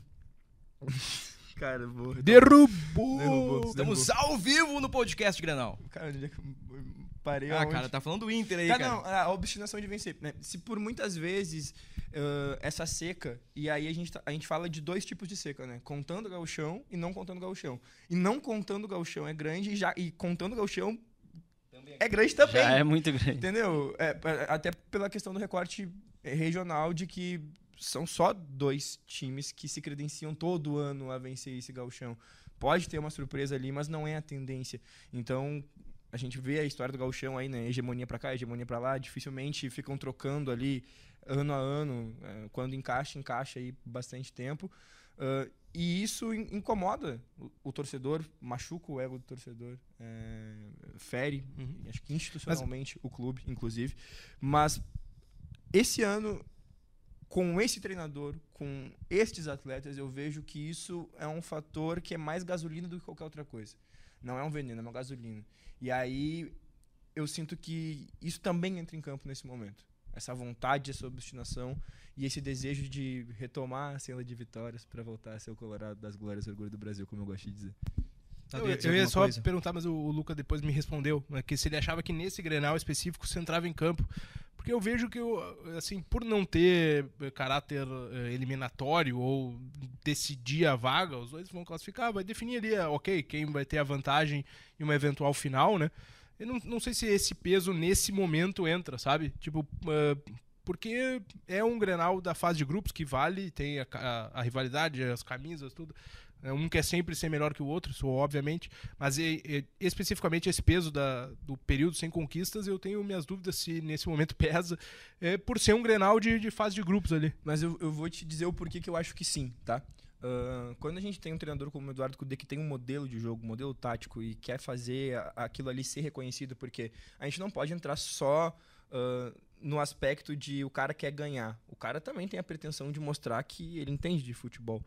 Cara, vou. Derrubou! Derrubou. Estamos ao vivo no podcast Grenal. Cara, onde é que parei? Ah, aonde? cara, tá falando do Inter aí, Tá, cara. não, a obstinação de vencer. né? Se por muitas vezes ah, essa seca, e aí a gente, tá- a gente fala de dois tipos de seca, né? Contando o gauchão e não contando o gauchão. E não contando o gauchão é grande, e, já, e contando o gauchão é grande também. Já é muito grande. Entendeu? É, é, até pela questão do recorte regional de que são só dois times que se credenciam todo ano a vencer esse gauchão. Pode ter uma surpresa ali, mas não é a tendência. Então, a gente vê a história do gauchão aí, né? Hegemonia pra cá, hegemonia pra lá. Dificilmente ficam trocando ali ano a ano. É, Quando encaixa, encaixa aí bastante tempo. Ah, e isso in- incomoda o, o torcedor, machuca o ego do torcedor, é, fere, acho que institucionalmente, o clube, inclusive. Mas esse ano, com esse treinador, com estes atletas, eu vejo que isso é um fator que é mais gasolina do que qualquer outra coisa. Não é um veneno, é uma gasolina. E aí eu sinto que isso também entra em campo nesse momento. Essa vontade, essa obstinação e esse desejo de retomar a cena de vitórias para voltar a ser o Colorado das glórias e orgulho do Brasil, como eu gosto de dizer. Eu, eu ia só coisa? perguntar, mas o, o Luca depois me respondeu, né, que se ele achava que nesse Grenal específico você entrava em campo. Porque eu vejo que, eu, assim, por não ter eh, caráter eh, eliminatório ou decidir a vaga, os dois vão classificar, vai definir ali, ah, ok, quem vai ter a vantagem em uma eventual final, né? Eu não, não sei se esse peso nesse momento entra, sabe? Tipo, eh, porque é um Grenal da fase de grupos que vale, tem a, a- a rivalidade, as camisas, tudo. É, Um quer sempre ser melhor que o outro, isso obviamente, mas e- e- especificamente esse peso da- do período sem conquistas, eu tenho minhas dúvidas se nesse momento pesa, é, por ser um Grenal de, de fase de grupos ali. Mas eu, eu vou te dizer o porquê que eu acho que sim, tá? Ahn, quando a gente tem um treinador como o Eduardo Cudê que tem um modelo de jogo, um modelo tático e quer fazer aquilo ali ser reconhecido, porque a gente não pode entrar só ah, no aspecto de o cara quer ganhar. O cara também tem a pretensão de mostrar que ele entende de futebol.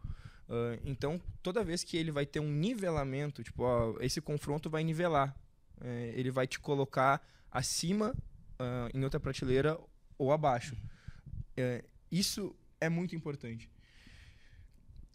Ah, então, toda vez que ele vai ter um nivelamento, tipo, ó, esse confronto vai nivelar. É, ele vai te colocar acima, ah, em outra prateleira ou abaixo. É, isso é muito importante.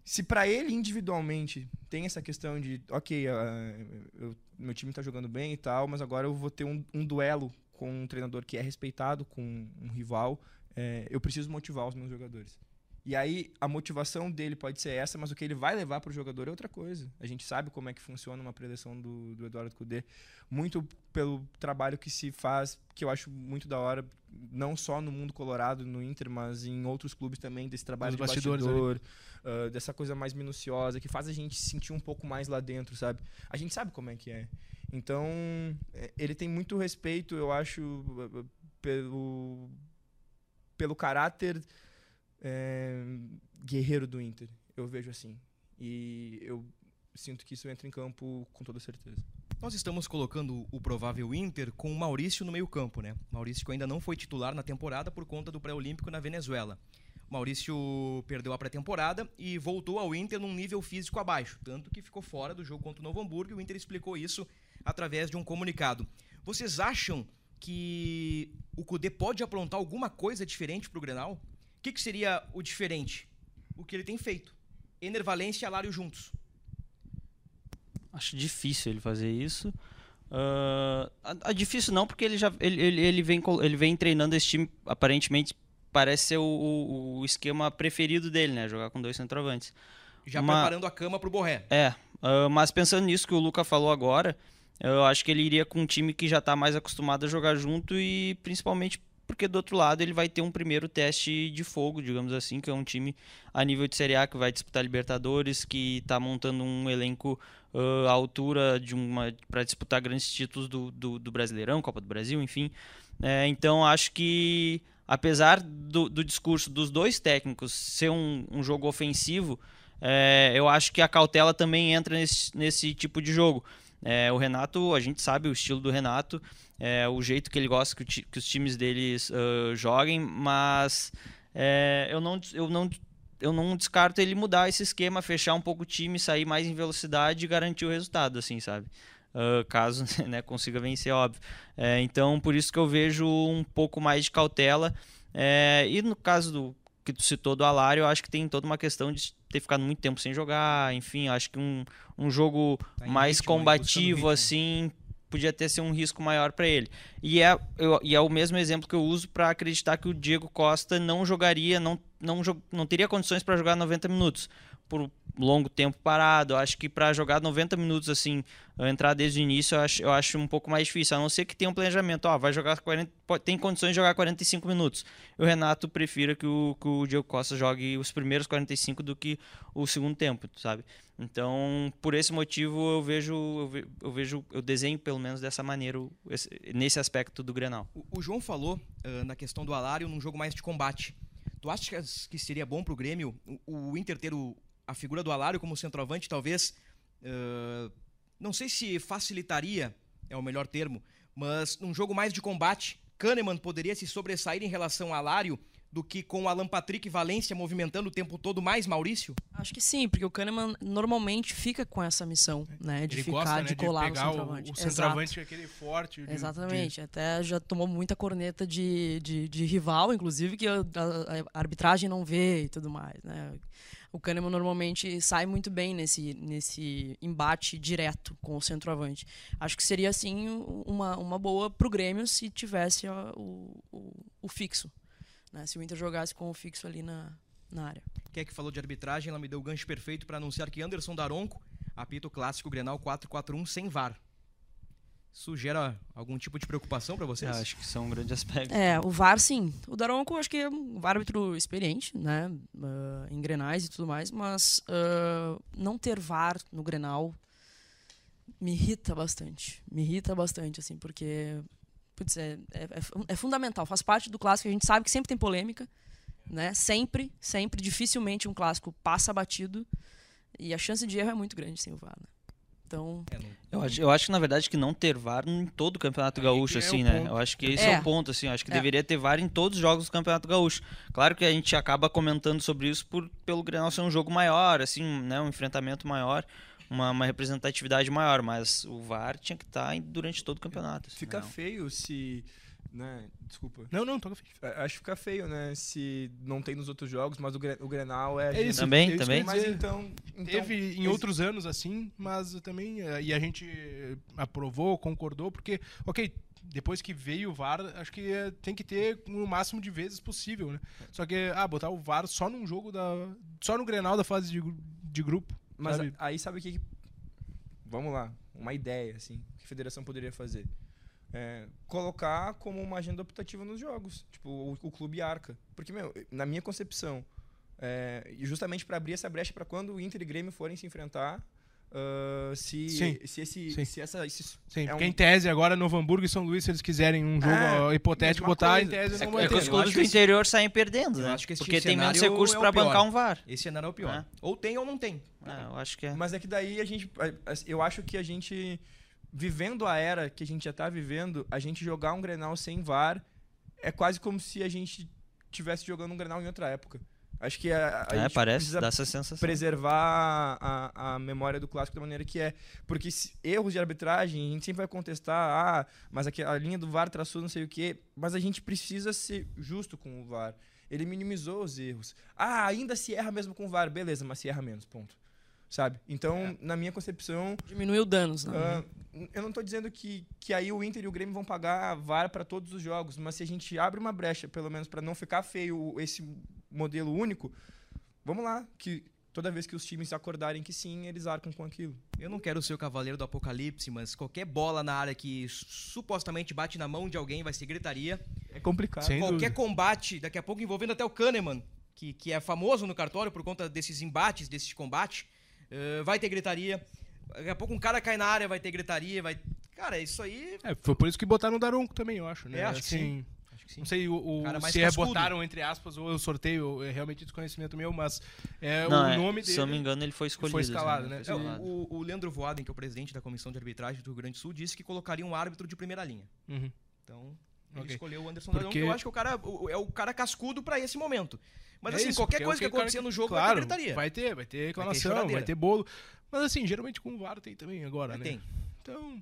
Se para ele individualmente tem essa questão de, ok, ah, eu- meu time tá jogando bem e tal, mas agora eu vou ter um, um duelo com um treinador que é respeitado, com um rival, é, eu preciso motivar os meus jogadores. E aí a motivação dele pode ser essa, mas o que ele vai levar para o jogador é outra coisa. A gente sabe como é que funciona uma preleção do, do Eduardo Cudê, muito pelo trabalho que se faz, que eu acho muito da hora, não só no mundo colorado, no Inter, mas em outros clubes também, desse trabalho Nos de bastidores bastidor, ah, dessa coisa mais minuciosa, que faz a gente se sentir um pouco mais lá dentro, sabe? A gente sabe como é que é. Então, é, ele tem muito respeito, eu acho, pelo, pelo caráter é, guerreiro do Inter. Eu vejo assim. E eu sinto que isso entra em campo com toda certeza. Nós estamos colocando o provável Inter com o Maurício no meio-campo, né? Maurício ainda não foi titular na temporada por conta do pré-olímpico na Venezuela. Maurício perdeu a pré-temporada e voltou ao Inter num nível físico abaixo, tanto que ficou fora do jogo contra o Novo Hamburgo e o Inter explicou isso através de um comunicado. Vocês acham que o Cudê pode aprontar alguma coisa diferente pro Grenal? O que, que seria o diferente? O que ele tem feito. Enervalência e Alário juntos. Acho difícil ele fazer isso. Ah, a- a difícil não, porque ele já ele, ele, ele vem, ele vem treinando esse time, aparentemente parece ser o, o, o esquema preferido dele, né? Jogar com dois centroavantes. Já Uma- preparando a cama pro Borré. É, ah, mas pensando nisso que o Luca falou agora, eu acho que ele iria com um time que já está mais acostumado a jogar junto e principalmente porque do outro lado ele vai ter um primeiro teste de fogo, digamos assim, que é um time a nível de Série A que vai disputar Libertadores, que está montando um elenco uh, à altura de uma para disputar grandes títulos do, do, do, Brasileirão, Copa do Brasil, enfim. É, então acho que apesar do, do, discurso dos dois técnicos ser um, um jogo ofensivo, é, eu acho que a cautela também entra nesse, nesse tipo de jogo. É, o Renato, a gente sabe o estilo do Renato, é, o jeito que ele gosta que, que os times deles uh, joguem, mas é, eu, não, eu, não, eu não descarto ele mudar esse esquema, fechar um pouco o time, sair mais em velocidade e garantir o resultado, assim, sabe? Uh, caso né, consiga vencer, óbvio. É, então, por isso que eu vejo um pouco mais de cautela. É, e no caso do que tu citou do Alário, eu acho que tem toda uma questão de ter ficado muito tempo sem jogar, enfim, acho que um, um jogo tá mais ritmo, combativo, assim, podia ter sido um risco maior para ele. E é, eu, e é o mesmo exemplo que eu uso para acreditar que o Diego Costa não jogaria, não, não, não teria condições para jogar 90 minutos por longo tempo parado. Eu acho que para jogar 90 minutos assim, entrar desde o início, eu acho, eu acho um pouco mais difícil. A não ser que tenha um planejamento, ó, vai jogar 40, tem condições de jogar 45 minutos. O Renato prefira que o, que o Diego Costa jogue os primeiros 45 do que o segundo tempo, sabe? Então, por esse motivo, eu vejo, eu vejo, eu desenho pelo menos dessa maneira, nesse aspecto do Grenal. O, João falou uh, na questão do Alário num jogo mais de combate. Tu acha que seria bom para o Grêmio o Inter ter o, a figura do Alário como centroavante talvez, uh, não sei se facilitaria, é o melhor termo, mas num jogo mais de combate, Kahneman poderia se sobressair em relação ao Alário do que com o Alan Patrick e Valência movimentando o tempo todo mais Maurício? Acho que sim, porque o Kahneman normalmente fica com essa missão, né? De Ele ficar, gosta, né, de colar de no centroavante. O, o centroavante é aquele forte. De, Exatamente. De... Até já tomou muita corneta de, de, de rival, inclusive, que a, a, a, arbitragem não vê e tudo mais, né? o Kahneman normalmente sai muito bem nesse, nesse embate direto com o centroavante. Acho que seria, assim, uma, uma boa pro Grêmio se tivesse o, o, o fixo. Né? Se o Inter jogasse com o fixo ali na, na área. Quem é que falou de arbitragem? Ela me deu o gancho perfeito para anunciar que Anderson Daronco apita o clássico Grenal 4-4-1 sem VAR. Isso gera algum tipo de preocupação para vocês? Eu acho que são um grande aspecto. É, o VAR sim. O Daronco acho que é um árbitro experiente, né? Uh, em Grenais e tudo mais, mas uh, não ter VAR no Grenal me irrita bastante. Me irrita bastante, assim, porque putz, é, é, é, é fundamental, faz parte do clássico, a gente sabe que sempre tem polêmica, né? Sempre, sempre, dificilmente um clássico passa batido e a chance de erro é muito grande sem o VAR, né? Então. É, eu acho, eu acho que, na verdade, que não ter VAR em todo o Campeonato Gaúcho, assim, né? Eu acho que esse é, é o ponto, assim. Eu acho que é. deveria ter VAR em todos os jogos do Campeonato Gaúcho. Claro que a gente acaba comentando sobre isso por, pelo Grenal ser um jogo maior, assim, né? Um enfrentamento maior. Uma, uma representatividade maior, mas o VAR tinha que estar tá durante todo o campeonato. Fica não. feio se né? Desculpa. Não, não, toca Acho que fica feio, né? Se não tem nos outros jogos, mas o, o Grenal é. É isso. Também, também. Mas então, então, Teve em outros anos assim, mas também. Eh, e a gente aprovou, concordou, porque, ok, depois que veio o VAR, acho que eh, tem que ter o máximo de vezes possível, né? Só que, ah, botar o VAR só num jogo da. Só no Grenal da fase de, de grupo. Mas sabe? aí sabe o que. Vamos lá, uma ideia, assim, que a federação poderia fazer é, colocar como uma agenda optativa nos jogos. Tipo, o, o clube arca. Porque, meu, na minha concepção, é, justamente para abrir essa brecha para quando o Inter e Grêmio forem se enfrentar, Uh, se, sim, se, esse, sim. se essa. Esse sim, é porque um... em tese agora Novo Hamburgo e São Luís, se eles quiserem um jogo é, hipotético botar, coisa. em tese é, vai é ter. Os clubes do interior saem perdendo, né? porque tem menos recursos é para bancar um VAR. Esse cenário é o pior. É. Ou tem ou não tem. É, eu acho que é. Mas é que daí a gente. Eu acho que a gente vivendo a era que a gente já está vivendo, a gente jogar um Grenal sem VAR é quase como se a gente tivesse jogando um Grenal em outra época. Acho que a, a é, gente parece, dá essa sensação. preservar a, a memória do clássico da maneira que é. Porque se, erros de arbitragem, a gente sempre vai contestar, ah, mas aqui, a linha do VAR traçou não sei o quê. Mas a gente precisa ser justo com o VAR. Ele minimizou os erros. Ah, ainda se erra mesmo com o VAR. Beleza, mas se erra menos, ponto sabe? Então, é. na minha concepção. Diminuiu danos, né? Uh, eu não estou dizendo que, que aí o Inter e o Grêmio vão pagar VAR para todos os jogos, mas se a gente abre uma brecha, pelo menos para não ficar feio esse modelo único, vamos lá. Que toda vez que os times acordarem que sim, eles arcam com aquilo. Eu não quero ser o cavaleiro do apocalipse, mas qualquer bola na área que supostamente bate na mão de alguém vai ser gritaria. É complicado. Sem qualquer dúvida. combate, daqui a pouco envolvendo até o Kahneman, que, que é famoso no cartório por conta desses embates, desses combates, eh, vai ter gritaria. Daqui a pouco um cara cai na área, vai ter gritaria, vai. Cara, isso aí. É, foi por isso que botaram o Daronco também, eu acho, né? É, acho que Assim, Acho que sim. Não sei o, o- Cara se é cascudo. botaram entre aspas ou eu sorteio, é realmente desconhecimento meu, mas é Não, o é, nome se eu não me dele. engano, ele foi escolhido. foi escalado, né? foi É, escalado. o, o Leandro Voaden, que é o presidente da comissão de arbitragem do Rio Grande do Sul, disse que colocaria um árbitro de primeira linha. Uhum. Então, ele Ok. escolheu o Anderson Porque- Dragão, que eu acho que é o cara, o- é o cara cascudo pra esse momento. Mas É assim, isso, qualquer é o coisa que, o acontecer no jogo vai claro, ter gritaria. Vai ter, vai ter reclamação, vai choradeira. ter, bolo. Mas assim, geralmente com o VAR tem também agora, né? Tem. Então,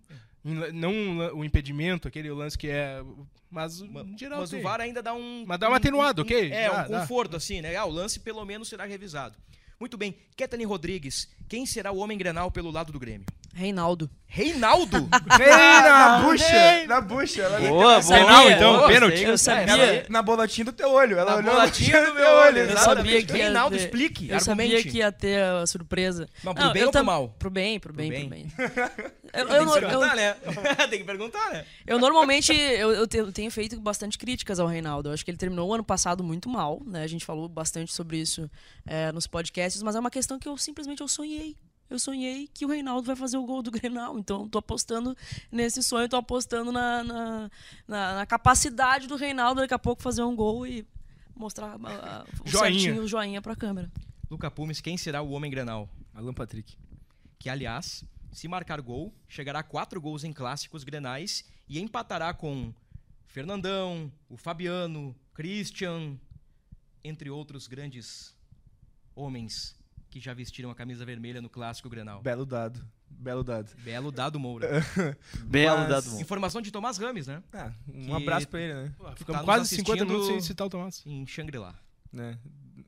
não o impedimento, aquele lance que é. Mas Ma- em geral. Mas o tem. VAR ainda dá um. Mas dá um- atenuada, um- ok? É, Dá, um dá. conforto, assim, né? Ah, o lance pelo menos será revisado. Muito bem. Ketany Rodrigues, quem será o homem grenal pelo lado do Grêmio? Reinaldo. Reinaldo! na bucha! Na bucha! Ela Boa, boa. Penal, então, boa, pênalti. Eu sabia. Ela- na bolotinha do teu olho. Ela Na olhou bolatinha do meu olho, Eu sabia que Reinaldo, ter- explique, Eu sabia argumente. que ia ter a surpresa. Mas pro bem eu ou pro mal? Pro bem, pro bem, bem. pro bem. Eu, Tem eu, que eu- perguntar, né? Tem que perguntar, né? eu normalmente eu, eu tenho feito bastante críticas ao Reinaldo. Eu acho que ele terminou o ano passado muito mal, né? A gente falou bastante sobre isso é, nos podcasts, mas é uma questão que eu simplesmente eu sonhei. Eu sonhei que o Reinaldo vai fazer o gol do Grenal. Então, eu tô apostando nesse sonho, tô apostando na, na, na- na capacidade do Reinaldo daqui a pouco fazer um gol e mostrar ah, o Joinha. certinho o joinha pra câmera. Luca Pumes, quem será o homem grenal? Alan Patrick. Que, aliás, se marcar gol, chegará a quatro gols em clássicos grenais e empatará com Fernandão, o Fabiano, Christian, entre outros grandes homens que já vestiram a camisa vermelha no clássico grenal. Belo dado. Belo dado. Belo dado Moura. Belo Mas- dado bom. Informação de Tomás Rames, né? Ah, um Que- abraço pra ele, né? Pô, tá Ficamos nos quase 50 assistindo- minutos sem citar o Tomás. Em Shangri-La, né?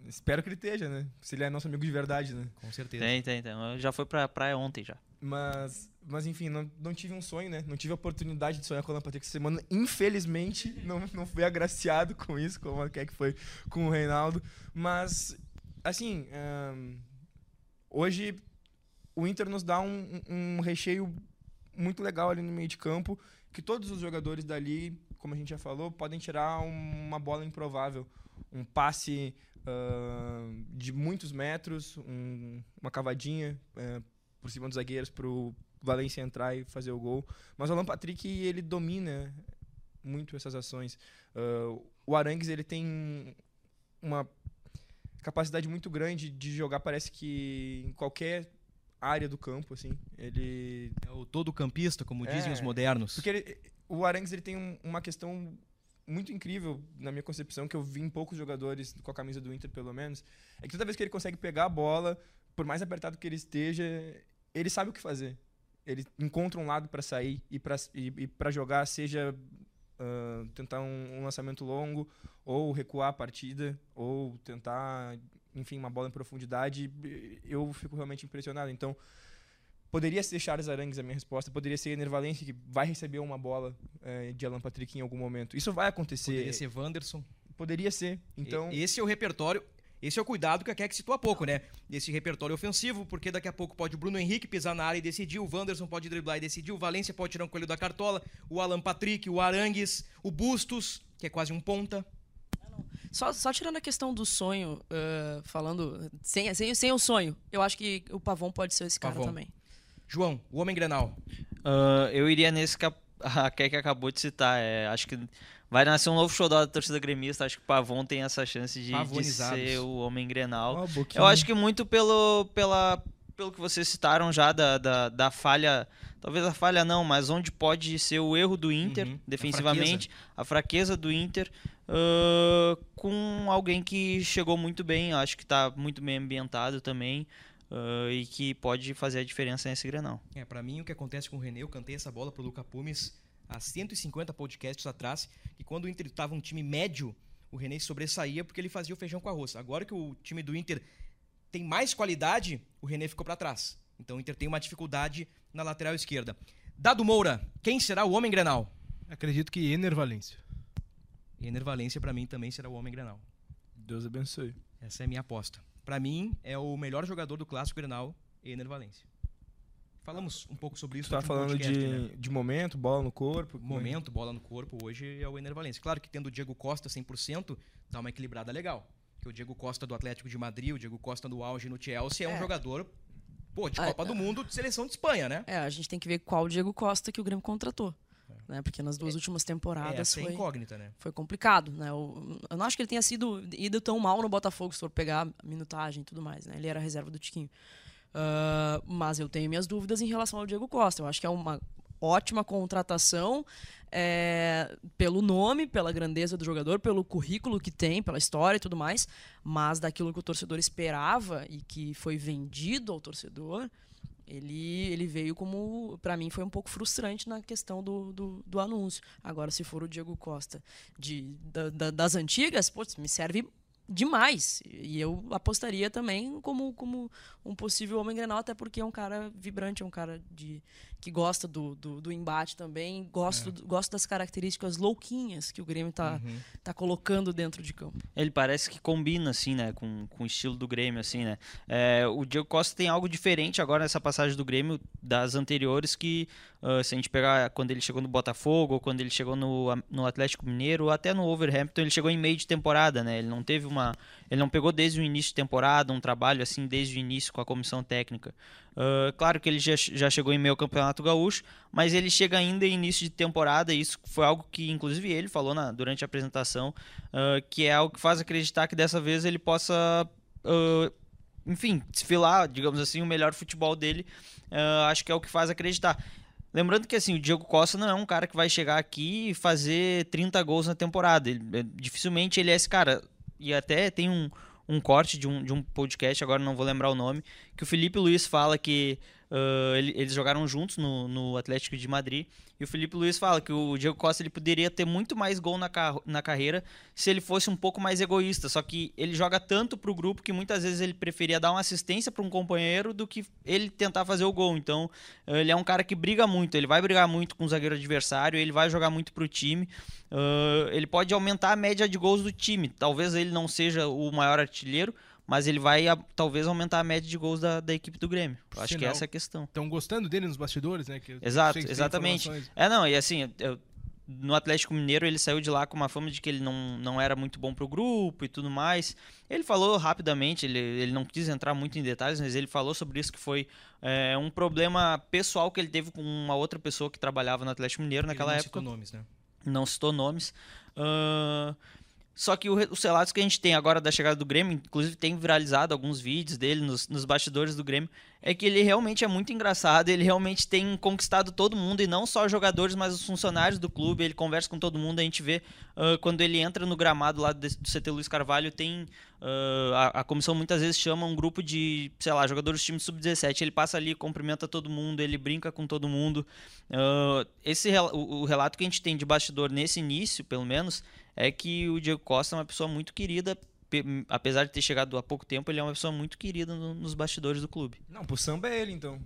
Espero que ele esteja, né? Se ele é nosso amigo de verdade, né? com certeza. Tem, tem, tem. Eu Já foi pra praia ontem já. Mas, mas enfim, não, não tive um sonho, né? Não tive a oportunidade de sonhar com o Alan Patrick essa semana. Infelizmente, não, não fui agraciado com isso, como é que foi com o Reinaldo. Mas, assim, ahn, hoje o Inter nos dá um, um- um recheio muito legal ali no meio de campo, que todos os jogadores dali, como a gente já falou, podem tirar um- uma bola improvável. Um passe ahn, de muitos metros, um- uma cavadinha eh, por cima dos zagueiros para o Valência entrar e fazer o gol. Mas o Alan Patrick, ele domina muito essas ações. Ah, o Arangues, ele tem uma capacidade muito grande de jogar, parece que em qualquer área do campo, assim. Ele É o todo campista, como dizem É, os modernos. porque ele- o Arangues ele tem um- uma questão muito incrível, na minha concepção, que eu vi em poucos jogadores com a camisa do Inter, pelo menos, é que toda vez que ele consegue pegar a bola, por mais apertado que ele esteja, ele sabe o que fazer. Ele encontra um lado para sair e para jogar, seja ah, tentar um, um lançamento longo, ou recuar a partida, ou tentar, enfim, uma bola em profundidade. Eu fico realmente impressionado. Então, Poderia ser Charles Arangues a minha resposta, poderia ser Ener Valencia, que vai receber uma bola eh, de Alan Patrick em algum momento. Isso vai acontecer. Poderia ser Wanderson. Poderia ser. Então, Esse é o repertório. Esse é o cuidado que a Keck citou há pouco, né? Esse repertório ofensivo, porque daqui a pouco pode o Bruno Henrique pisar na área e decidir, o Wanderson pode driblar e decidir, o Valência pode tirar um coelho da cartola, o Alan Patrick, o Arangues, o Bustos, que é quase um ponta. Só, só tirando a questão do sonho, ah, falando sem, sem, sem o sonho, eu acho que o Pavon pode ser esse cara Pavon. também. João, o Homem Grenal. Ah, eu iria nesse que a, a Kek acabou de citar. É, acho que vai nascer um novo show da torcida gremista. Acho que o Pavon tem essa chance de, de ser o homem grenal. boquinha. Eu acho que muito pelo, pela, pelo que vocês citaram já da, da, da falha, talvez a falha não, mas onde pode ser o erro do Inter Uhum, a defensivamente, a fraqueza. do Inter, ah, com alguém que chegou muito bem, acho que está muito bem ambientado também. ah, e que pode fazer a diferença nesse Grenal. É, pra mim o que acontece com o René, eu cantei essa bola pro Luca Pumes há 150 podcasts atrás, que quando o Inter estava um time médio, o René sobressaía porque ele fazia o feijão com arroz. Agora que o time do Inter tem mais qualidade, o René ficou pra trás. Então o Inter tem uma dificuldade na lateral esquerda. Dado Moura, quem será o homem Grenal? Acredito que Ener Valência. Ener Valência pra mim também será o homem Grenal. Deus abençoe. Essa é a minha aposta. Pra mim, é o melhor jogador do Clássico Grenal, Ener Valência. Falamos um pouco sobre isso Tu tá falando podcast, de, né? de momento, bola no corpo. momento, bola no corpo, hoje é o Ener Valencia. Claro que tendo o Diego Costa 100%, dá uma equilibrada legal. Porque o Diego Costa do Atlético de Madrid, o Diego Costa do auge no Chelsea é, um É. jogador, pô, de Ah, Copa do Mundo, de seleção de Espanha, né? É, a gente tem que ver qual Diego Costa que o Grêmio contratou. Né? Porque nas duas últimas É, temporadas essa é foi, incógnita, né? foi complicado. Né? Eu, eu não acho que ele tenha sido ido tão mal no Botafogo, se for pegar a minutagem e tudo mais. Né? Ele era a reserva do Tiquinho. Ah, mas eu tenho minhas dúvidas em relação ao Diego Costa. Eu acho que é uma ótima contratação é, pelo nome, pela grandeza do jogador, pelo currículo que tem, pela história e tudo mais, mas daquilo que o torcedor esperava e que foi vendido ao torcedor, ele, ele veio como, para mim, foi um pouco frustrante na questão do, do, do anúncio. Agora, se for o Diego Costa de, da- da- das antigas, putz, me serve demais. E eu apostaria também como, como um possível homem grenal, até porque é um cara vibrante, é um cara de, que gosta do, do, do embate também, gosto, do- gosto das características louquinhas que o Grêmio tá, tá colocando dentro de campo. Ele parece que combina, assim, né, com, com o estilo do Grêmio, assim, né. É, o Diego Costa tem algo diferente agora nessa passagem do Grêmio das anteriores que, ah, se a gente pegar quando ele chegou no Botafogo, ou quando ele chegou no, no Atlético Mineiro, ou até no Overhampton, ele chegou em meio de temporada, né, ele não teve uma... Ele não pegou desde o início de temporada um trabalho, assim, desde o início com a comissão técnica. Ah, claro que ele já, já chegou em meio ao Campeonato Gaúcho, mas ele chega ainda em início de temporada, e isso foi algo que, inclusive, ele falou na, durante a apresentação, ah, que é algo que faz acreditar que dessa vez ele possa, enfim, desfilar, digamos assim, o melhor futebol dele. Ah, acho que é o que faz acreditar. Lembrando que assim, o Diego Costa não é um cara que vai chegar aqui e fazer 30 gols na temporada. Ele, é, dificilmente ele é esse cara. E até tem um, um corte de um, de um podcast, agora não vou lembrar o nome, que o Felipe Luiz fala que ah, ele- eles jogaram juntos no, no Atlético de Madrid. E o Felipe Luiz fala que o Diego Costa ele poderia ter muito mais gol na, car- na carreira se ele fosse um pouco mais egoísta. Só que ele joga tanto pro grupo que muitas vezes ele preferia dar uma assistência para um companheiro do que ele tentar fazer o gol. Então, eh, ele é um cara que briga muito. Ele vai brigar muito com o zagueiro adversário, ele vai jogar muito pro time. Ah, ele pode aumentar a média de gols do time. Talvez ele não seja o maior artilheiro, mas ele vai a- talvez aumentar a média de gols da, da equipe do Grêmio. Eu acho que essa é a questão. Estão gostando dele nos bastidores, né? Que Exato, exatamente. É, não, e assim, eu- no Atlético Mineiro ele saiu de lá com uma fama de que ele não, não era muito bom pro grupo e tudo mais. Ele falou rapidamente, ele, ele não quis entrar muito em detalhes, mas ele falou sobre isso que foi é, um problema pessoal que ele teve com uma outra pessoa que trabalhava no Atlético Mineiro naquela Ele não época citou nomes, né? não citou nomes. Ahn, só que o os relatos que a gente tem agora da chegada do Grêmio, inclusive tem viralizado alguns vídeos dele nos, nos bastidores do Grêmio, é que ele realmente é muito engraçado, ele realmente tem conquistado todo mundo, e não só os jogadores, mas os funcionários do clube, ele conversa com todo mundo, a gente vê ah, quando ele entra no gramado lá do CT Luiz Carvalho, tem ah, a, a comissão muitas vezes chama um grupo de, sei lá, jogadores do time sub-17, ele passa ali, cumprimenta todo mundo, ele brinca com todo mundo, ah, esse o, o relato que a gente tem de bastidor nesse início, pelo menos, é que o Diego Costa é uma pessoa muito querida. pe- Apesar de ter chegado há pouco tempo, ele é uma pessoa muito querida no- nos bastidores do clube. Não, pro samba é ele, então.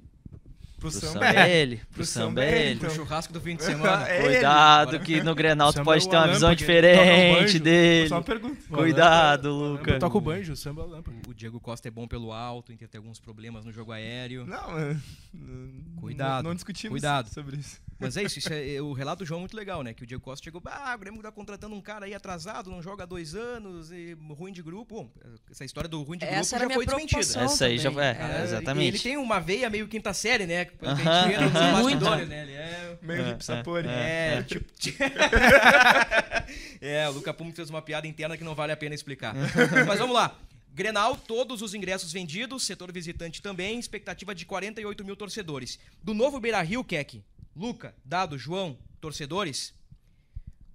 Pro, Pro samba, samba é é ele, pro samba samba é é ele, ele. Pro Então. churrasco do fim de semana. É ele. Cuidado que no Grenal tu pode é ter uma visão ele toca diferente banjo. dele. Só uma pergunta. Cuidado, Eu Luca. toco o banjo, o samba é lâmpada. O Diego Costa é bom pelo alto, tem alguns problemas no jogo aéreo. Não, é- não- Cuidado, Não, não discutimos cuidado. sobre isso. Mas é isso, isso é, o relato do João é muito legal, né? Que o Diego Costa chegou, ah, o Grêmio tá contratando um cara aí atrasado, não joga há dois anos, e ruim de grupo. Bom, essa história do ruim de grupo Essa era já foi desmentida. Essa aí já também. é, É, É, exatamente. e Ele tem uma veia meio quinta série, né? Pelo que gente vê nos bastidores, né? Ele é... Meio É, hip sapori. É, tipo... é, o Luca Pumo fez uma piada interna que não vale a pena explicar. Mas vamos lá. Grenal, todos os ingressos vendidos, setor visitante também, expectativa de 48 mil torcedores. Do novo Beira-Rio, Keck, Luca, Dado, João, torcedores,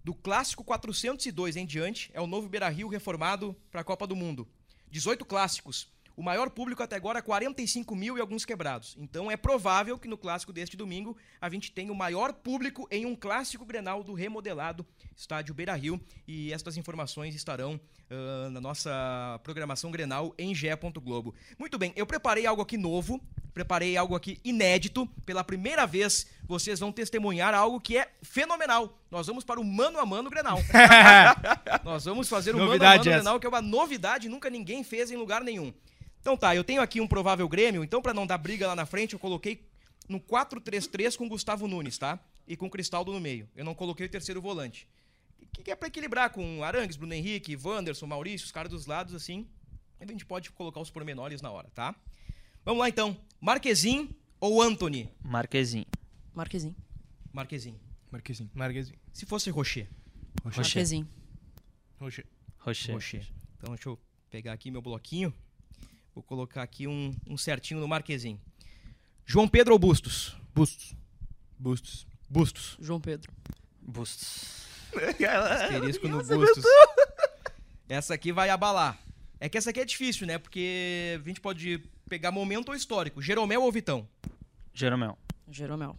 do clássico 402 em diante, é o novo Beira-Rio reformado para a Copa do Mundo. 18 clássicos. O maior público até agora, 45 mil e alguns quebrados. Então é provável que no clássico deste domingo a gente tenha o maior público em um clássico Grenal do remodelado estádio Beira-Rio. E estas informações estarão ah, na nossa programação Grenal em ge.globo. Muito bem, eu preparei algo aqui novo preparei algo aqui inédito. Pela primeira vez, vocês vão testemunhar algo que é fenomenal. Nós vamos para o mano a mano Grenal. Nós vamos fazer o mano a Novidade mano essa. Grenal, que é uma novidade, nunca ninguém fez em lugar nenhum. Então tá, eu tenho aqui um provável Grêmio, então pra não dar briga lá na frente, eu coloquei no 4-3-3 com Gustavo Nunes, tá? E com Cristaldo no meio. Eu não coloquei o terceiro volante. Que que é pra equilibrar com Arangues, Bruno Henrique, Wanderson, Maurício, os caras dos lados assim. A gente pode colocar os pormenores na hora, tá? Vamos lá então. Marquezin ou Anthony? Marquezinho. Marquezinho. Marquezin. Marquezinho. Marquezinho. Se fosse Rocher. Rocher. Marquezinho. Rocher. Rocher. Rocher. Então deixa eu pegar aqui meu bloquinho. Vou colocar aqui um, um certinho no Marquezin. João Pedro ou Bustos? Bustos. Bustos. Bustos. João Pedro. Bustos. Asterisco no Bustos. Essa aqui vai abalar. É que essa aqui é difícil, né? Porque a gente pode pegar momento ou histórico. Jeromel ou Vitão? Jeromel. Jeromel.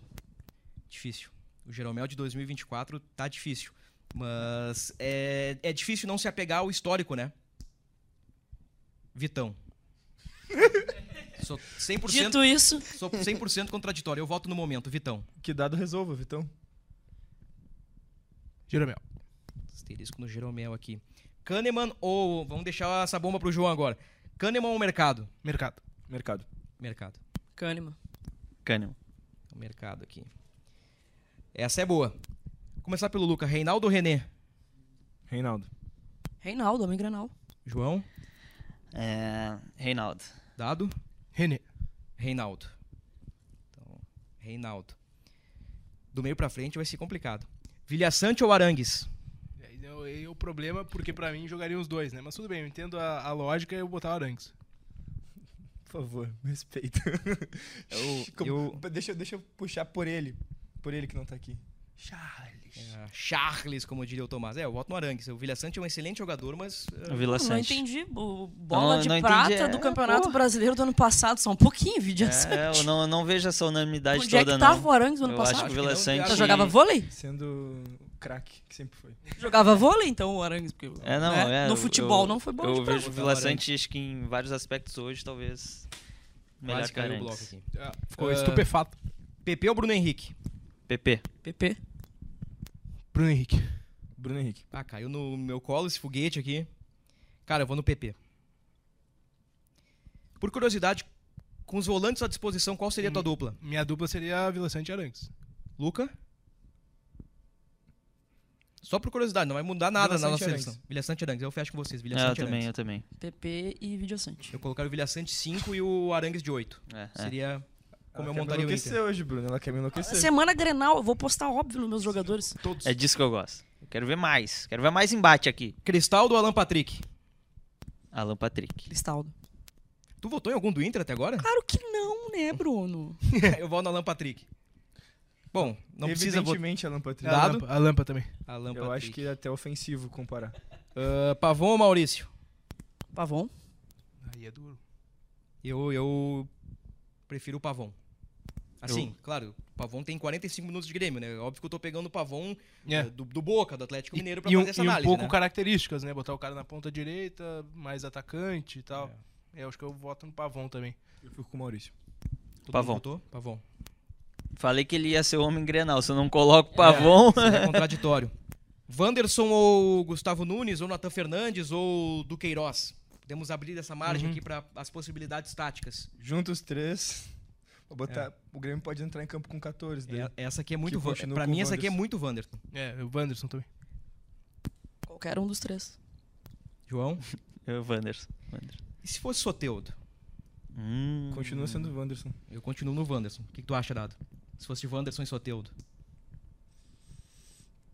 Difícil. O Jeromel de 2024 tá difícil. Mas é, é difícil não se apegar ao histórico, né? Vitão. Sou 100%, Dito isso, sou 100 contraditório. Eu voto no momento. Vitão. Que dado resolva, Vitão. Jeromel. Asterisco no Jeromel aqui. Kahneman ou... Vamos deixar essa bomba pro João agora. Kahneman ou Mercado? Mercado. Mercado. Mercado. Kahneman. Cânimo. O mercado aqui. Essa é boa. Vou começar pelo Luca. Reinaldo ou René? Reinaldo. Reinaldo, homem Granal. João? É... Reinaldo. Dado? René. Reinaldo. Então, Reinaldo. Do meio pra frente vai ser complicado. Vilhaçante ou Arangues? É o- é problema, porque pra mim jogariam os dois, né? Mas tudo bem, eu entendo a, a lógica e eu vou botar o Arangues. Por favor, me respeita. Eu- Como- eu- Deixa, deixa eu puxar por ele. Por ele que não tá aqui. Charles. É, Charles, como diria o Tomás. É, eu voto no Arangues. O Vilhaçante é um excelente jogador, mas... é, O Vila Não, não Sante. entendi. O bola Não, de não entendi, prata é, do Campeonato porra. Brasileiro do ano passado. Só um pouquinho, vídeo É, eu não, não vejo essa unanimidade Onde é toda, que tava não. o Arangues no ano Eu passado? acho que o Vila Sante... jogava vôlei? Sendo o craque que sempre foi. Jogava vôlei, então, o Arangues. Porque, É, não, né? é. No futebol eu- não foi bom Eu vejo o Vila Sante, acho que em vários aspectos hoje, talvez... Melhor que o bloco aqui. Ficou Ah, estupefato. PP ou Bruno Henrique? PP. PP. Bruno Henrique. Bruno Henrique. Ah, caiu no meu colo esse foguete aqui. Cara, eu vou no PP. Por curiosidade, com os volantes à disposição, qual seria a tua dupla? Minha dupla seria Vila Sante e Arangues. Luca? Só por curiosidade, não vai mudar nada Vila na Sante nossa seleção. Vilha Sante Arangues, eu fecho com vocês. Vilha É, eu Sante também, Arangues. eu também. PP e Videossante. Eu colocaria o Vilha Sante 5 e o Arangues de 8. É, é. Seria como Ela eu quer montaria me o enlouquecer Inter. hoje, Bruno. Ela quer me enlouquecer. Semana Grenal, eu vou postar óbvio nos meus jogadores. Todos. É disso que eu gosto. Eu quero ver mais. Quero ver mais embate aqui. Cristaldo ou Alan Patrick? Alan Patrick. Cristaldo. Tu votou em algum do Inter até agora? Claro que não, né, Bruno? eu vou no Alan Patrick. Bom, não precisa votar. Evidentemente, Alan Patrick. A Dado? Lampa, a Lampa também. Alan Eu Patrick. acho que é até ofensivo comparar. Ah, Pavon ou Maurício? Pavon. Aí é duro. Eu, eu prefiro o Pavon. Assim, claro, o Pavon tem 45 minutos de Grêmio, né? Óbvio que eu tô pegando o Pavon É. eh, do, do Boca, do Atlético Mineiro, pra E, um, fazer essa e um análise, pouco né? características, né? Botar o cara na ponta direita, mais atacante e tal. É. Eu acho que eu voto no Pavon também. Eu fico com o Maurício. Todo Pavon. Pavon. Falei que ele ia ser o homem grenal. Se eu não coloco o Pavon... É contraditório. Wanderson ou Gustavo Nunes, ou Natan Fernandes, ou Duqueiroz. Podemos abrir essa margem Uhum. aqui para as possibilidades táticas. Juntos os três. Vou botar. O Grêmio pode entrar em campo com 14. daí. É, essa aqui é muito. Com mim, o essa aqui é Wanderson. muito Wanderson. É, o Wanderson também. Qualquer um dos três. João. Eu, Wanderson. Wanderson. E se fosse Soteudo? Hum. Continua sendo o Wanderson. Eu continuo no Wanderson. O que, que tu acha, Dado? Se fosse Wanderson e Soteudo.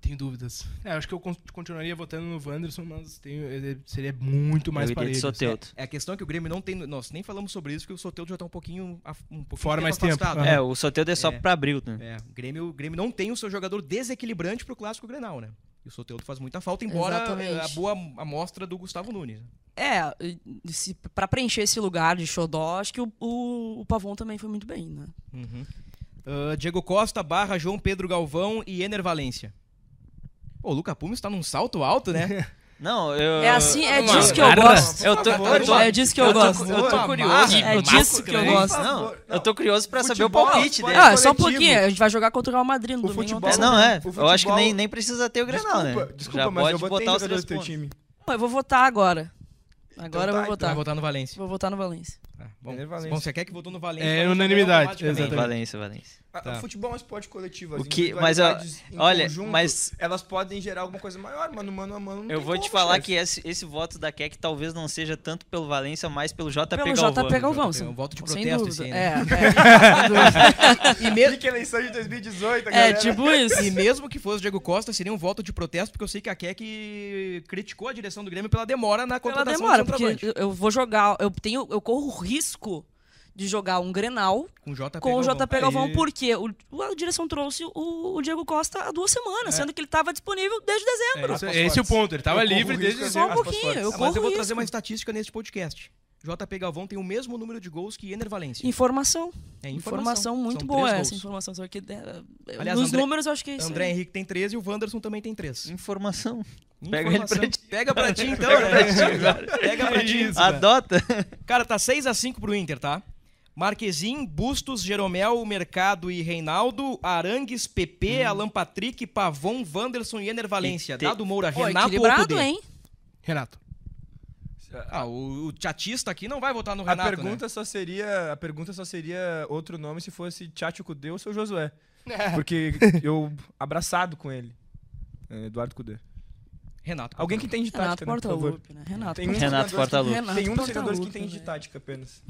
Tenho dúvidas. É, acho que eu con- continuaria votando no Wanderson, mas tenho, ele seria muito mais eu iria de parelho. assim. Soteudo. É a questão é que o Grêmio não tem. Nós nem falamos sobre isso, porque o Soteudo já tá um pouquinho. Um pouquinho Fora mais tempo, afastado, aham. né? É, o Soteudo é só É. pra abril, né? É, o Grêmio, o Grêmio não tem o seu jogador desequilibrante pro clássico Grenal, né? E o Soteudo faz muita falta, embora Exatamente. a boa amostra do Gustavo Nunes. É, e- se, pra preencher esse lugar de xodó, acho que o, o, o Pavon também foi muito bem, né? Uhum. Ah, Diego Costa, Barra, João Pedro Galvão e Ener Valência. Pô, o Luca Pumes tá num salto alto, né? Não, eu. É assim, é Uma disso que eu gosto. Eu tô, eu tô, É disso que eu eu tô- gosto. eu tô curioso. É disso que eu gosto. Não, eu tô curioso pra saber o Futebol, palpite dele. Ah, só um pouquinho. A gente vai jogar contra o Real Madrid no O domingo. futebol- É, não, é. O Eu acho que futebol- nem, nem precisa ter o Grenal, né? Desculpa, Já mas pode eu vou ter botar os três do teu time. Eu vou votar agora. Agora eu tá, vou votar. Vai votar no Valência. Vou votar no Valência. Ah, bom, Ener Valencia. bom, você quer que votou no Valência? É unanimidade, exatamente. Valência, Valência. Tá. O futebol é um esporte coletivo. As O que- mas, ó, olha, conjunto, mas- elas podem gerar alguma coisa maior, mano, mano a mano. não Eu tem vou como, te falar chefe. que esse, esse voto da Keck talvez não seja tanto pelo Valência, mas pelo JP Pelo Galvão. JP Galvão. JP, um voto de sem protesto dúvida. esse aí, né? É, é. E, me- Fica a eleição de 2018, a é tipo isso. e mesmo que fosse o Diego Costa, seria um voto de protesto, porque eu sei que a Keck criticou a direção do Grêmio pela demora na Pela contratação demora, do porque eu vou jogar, eu tenho, eu corro risco de jogar um Grenal Com o JP com o Galvão. JP Galvão, Aí- porque o, a direção trouxe o, o Diego Costa há duas semanas, sendo que ele estava disponível desde dezembro. É, esse, esse é o ponto. Ele tava Eu corro livre risco desde de- Só um pouquinho, eu Ah, mas eu vou corro trazer uma risco. estatística nesse podcast. JP Galvão tem o mesmo número de gols que Ener Valência. Informação. É Informação muito São boa essa gols. informação. Só que, é, Aliás, nos André- números eu acho que é isso. André aí. Henrique tem 13 e o Wanderson também tem 3. Informação. Pega ele Informação. pra ti. Pega pra ti então, Pega né? pra ti. Pega pra ti. Isso, cara. Adota. Cara, tá 6x5 pro Inter, tá? Marquezin, Bustos, Jeromel, Mercado e Reinaldo, Arangues, PP, Alan Patrick, Pavon, Wanderson e Ener Valência. Te- Dado Moura, Pô, Renato ou equilibrado, Kudê? hein? Renato. Ah, o, o chatista aqui não vai votar no A Renato, pergunta né? só seria, a pergunta só seria outro nome se fosse Tchatcho Kudê ou seu Josué. Porque eu abraçado com ele. É, Eduardo Kudê. Renato. Alguém que entende de Renato tática, né, por favor. Portaluppi, né? Renato Tem um Renato jogador que- Portaluppi. Renato Tem um dos jogadores que Portaluppi, entende de né? tática apenas.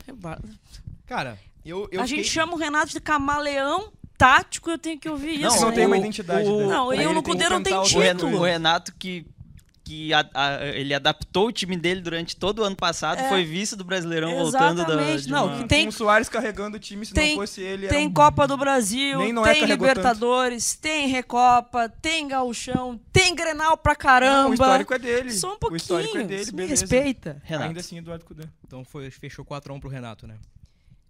Cara, eu, eu a fiquei- gente chama o Renato de camaleão tático, eu tenho que ouvir Não, isso. Não, o- tem uma né? identidade. o- né? Não, Aí e o ele Kudê tem que não tem título. o Renato que, que a- a- ele adaptou o time dele durante todo o ano passado, É. foi vice do Brasileirão voltando da, Exatamente. de Não, uma- que tem- Com o Soares carregando o time, se tem- não fosse ele, Tem era um... Copa do Brasil, tem carregou Libertadores, tem Recopa, tem Gauchão, tem Grenal pra Não, caramba. o histórico é dele. Só um O pouquinho. histórico é dele, me beleza. respeita. Renato. Ainda assim, Eduardo Kudê. Então foi, fechou 4x1 pro Renato, né?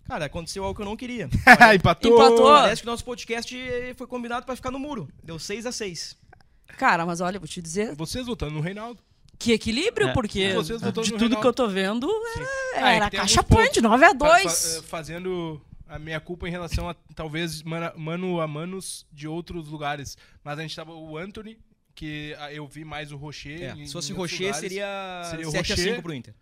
Cara, aconteceu algo que eu não queria. Empatou. Empatou. Parece que o nosso podcast foi combinado pra ficar no muro. Deu 6x6. Cara, mas olha, vou te dizer Vocês votando no Reinaldo. que equilíbrio, É. porque Vocês votando de tudo Reinaldo. que eu tô vendo, era, Ah, é era tem caixa pan de 9 a Fa- fa- 2. eh, fazendo a minha culpa em relação a talvez mano a manos de outros lugares. Mas a gente tava o Anthony, que ah, eu vi mais o Rocher. É, em- se fosse Rocher, lugares. seria, Seria o 7x5 Rocher. pro Inter.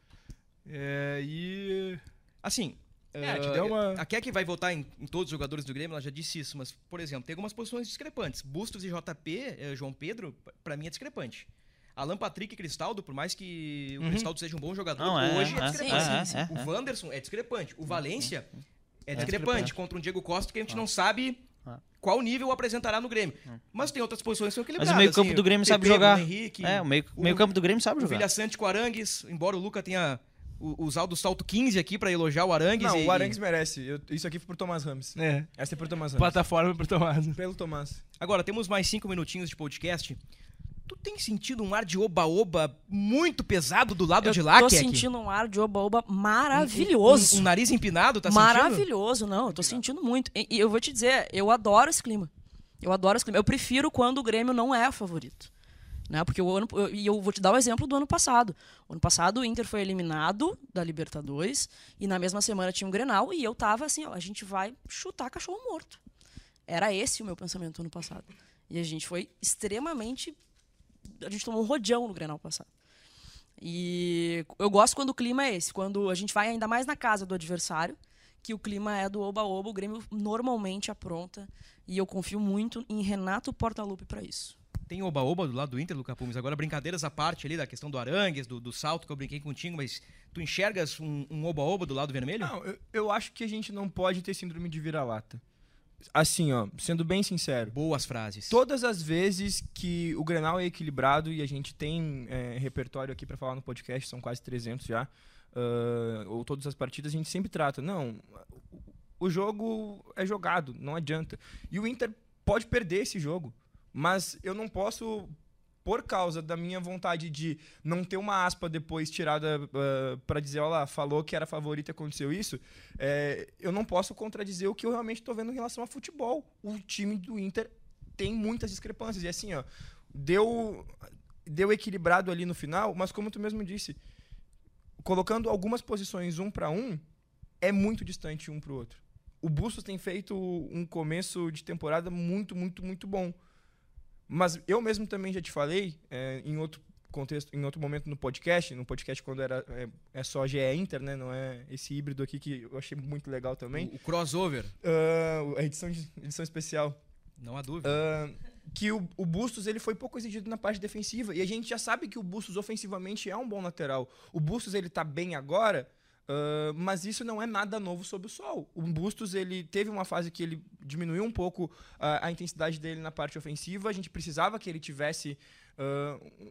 É, e. Assim, É, te deu uma- a Keck vai votar em, em todos os jogadores do Grêmio, ela já disse isso, mas, por exemplo, tem algumas posições discrepantes. Bustos e JP, eh, João Pedro, p- pra mim é discrepante. Alan Patrick e Cristaldo, por mais que o Uhum. Cristaldo seja um bom jogador, Não, é, hoje é, é, discrepante. é, sim, é, o é. Wanderson é discrepante. O Valência é, discrepante, discrepante. contra um Diego Costa que a gente não sabe Ah. qual nível apresentará no Grêmio. Mas tem outras posições que são equilibradas. Mas o meio-campo assim, do Grêmio sabe PP, jogar. Henrique, É, o meio, o- meio campo do Grêmio sabe o jogar. Vilha Sante com o Arangues, embora o Luca tenha u- usado o salto 15 aqui pra elogiar o Arangues. Não, e- o Arangues merece. Eu- isso aqui foi por Tomás Ramos. É. Essa é por Tomás Ramos. Plataforma pro Tomás. Pelo Tomás. Agora, temos mais cinco minutinhos de podcast. Tu tem sentido um ar de oba-oba muito pesado do lado Eu de lá, tô Keck? sentindo um ar de oba-oba Um- maravilhoso. Um, um nariz empinado, tá sentindo? Maravilhoso, não, eu tô sentindo muito. E, e eu vou te dizer, eu adoro esse clima. Eu adoro esse clima. Eu prefiro quando o Grêmio não é favorito. Né? Porque o ano, eu, e eu vou te dar o exemplo do ano passado. O ano passado o Inter foi eliminado da Libertadores e na mesma semana tinha um Grenal e eu tava assim, ó, a gente vai chutar cachorro morto. Era esse o meu pensamento ano passado. E a gente foi extremamente a gente tomou um rodeão no Grenal passado. E eu gosto quando o clima é esse, quando a gente vai ainda mais na casa do adversário, que o clima é do oba-oba, o Grêmio normalmente apronta. E eu confio muito em Renato Portaluppi para isso. Tem oba-oba do lado do Inter, Luca Pumes. Agora, brincadeiras à parte ali da questão do Arangues, do, do salto que eu brinquei contigo, mas tu enxergas um um oba-oba do lado vermelho? Não, eu, eu acho que a gente não pode ter síndrome de vira-lata. Assim, ó, sendo bem sincero. Boas frases. Todas as vezes que o Grenal é equilibrado e a gente tem é, repertório aqui pra falar no podcast, são quase 300 já, ah, ou todas as partidas, a gente sempre trata. Não, o jogo é jogado, não adianta. E o Inter pode perder esse jogo, mas eu não posso, por causa da minha vontade de não ter uma aspa depois tirada ah, pra dizer, olha lá, falou que era favorito e aconteceu isso, é, eu não posso contradizer o que eu realmente estou vendo em relação a futebol. O time do Inter tem muitas discrepâncias. E assim, ó, deu. deu equilibrado ali no final, mas como tu mesmo disse, colocando algumas posições um para um, é muito distante um para o outro. O Bustos tem feito um começo de temporada muito, muito, muito bom. Mas eu mesmo também já te falei, é, em outro contexto, em outro momento no podcast, no podcast quando era é, é, só GE Inter, né? Não é esse híbrido aqui que eu achei muito legal também. O, o crossover. Uh, a edição, edição especial. Não há dúvida. Uh, que o, o, Bustos ele foi pouco exigido na parte defensiva. E a gente já sabe que o Bustos ofensivamente é um bom lateral. O Bustos ele tá bem agora, uh, mas isso não é nada novo sob o sol. O Bustos ele teve uma fase que ele diminuiu um pouco uh, a intensidade dele na parte ofensiva. A gente precisava que ele tivesse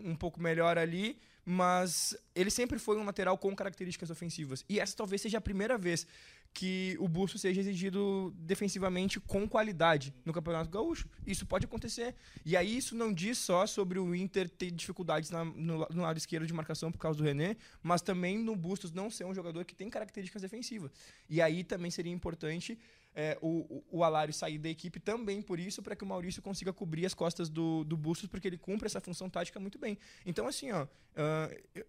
um pouco melhor ali mas ele sempre foi um lateral com características ofensivas. E essa talvez seja a primeira vez que o Busto seja exigido defensivamente com qualidade no Campeonato Gaúcho. Isso pode acontecer. E aí isso não diz só sobre o Inter ter dificuldades na, no, no, lado esquerdo de marcação por causa do René, mas também no Bustos não ser um jogador que tem características defensivas. E aí também seria importante é, o, o Alário sair da equipe também por isso, para que o Maurício consiga cobrir as costas do, do Bustos, porque ele cumpre essa função tática muito bem. Então, assim, ó, uh,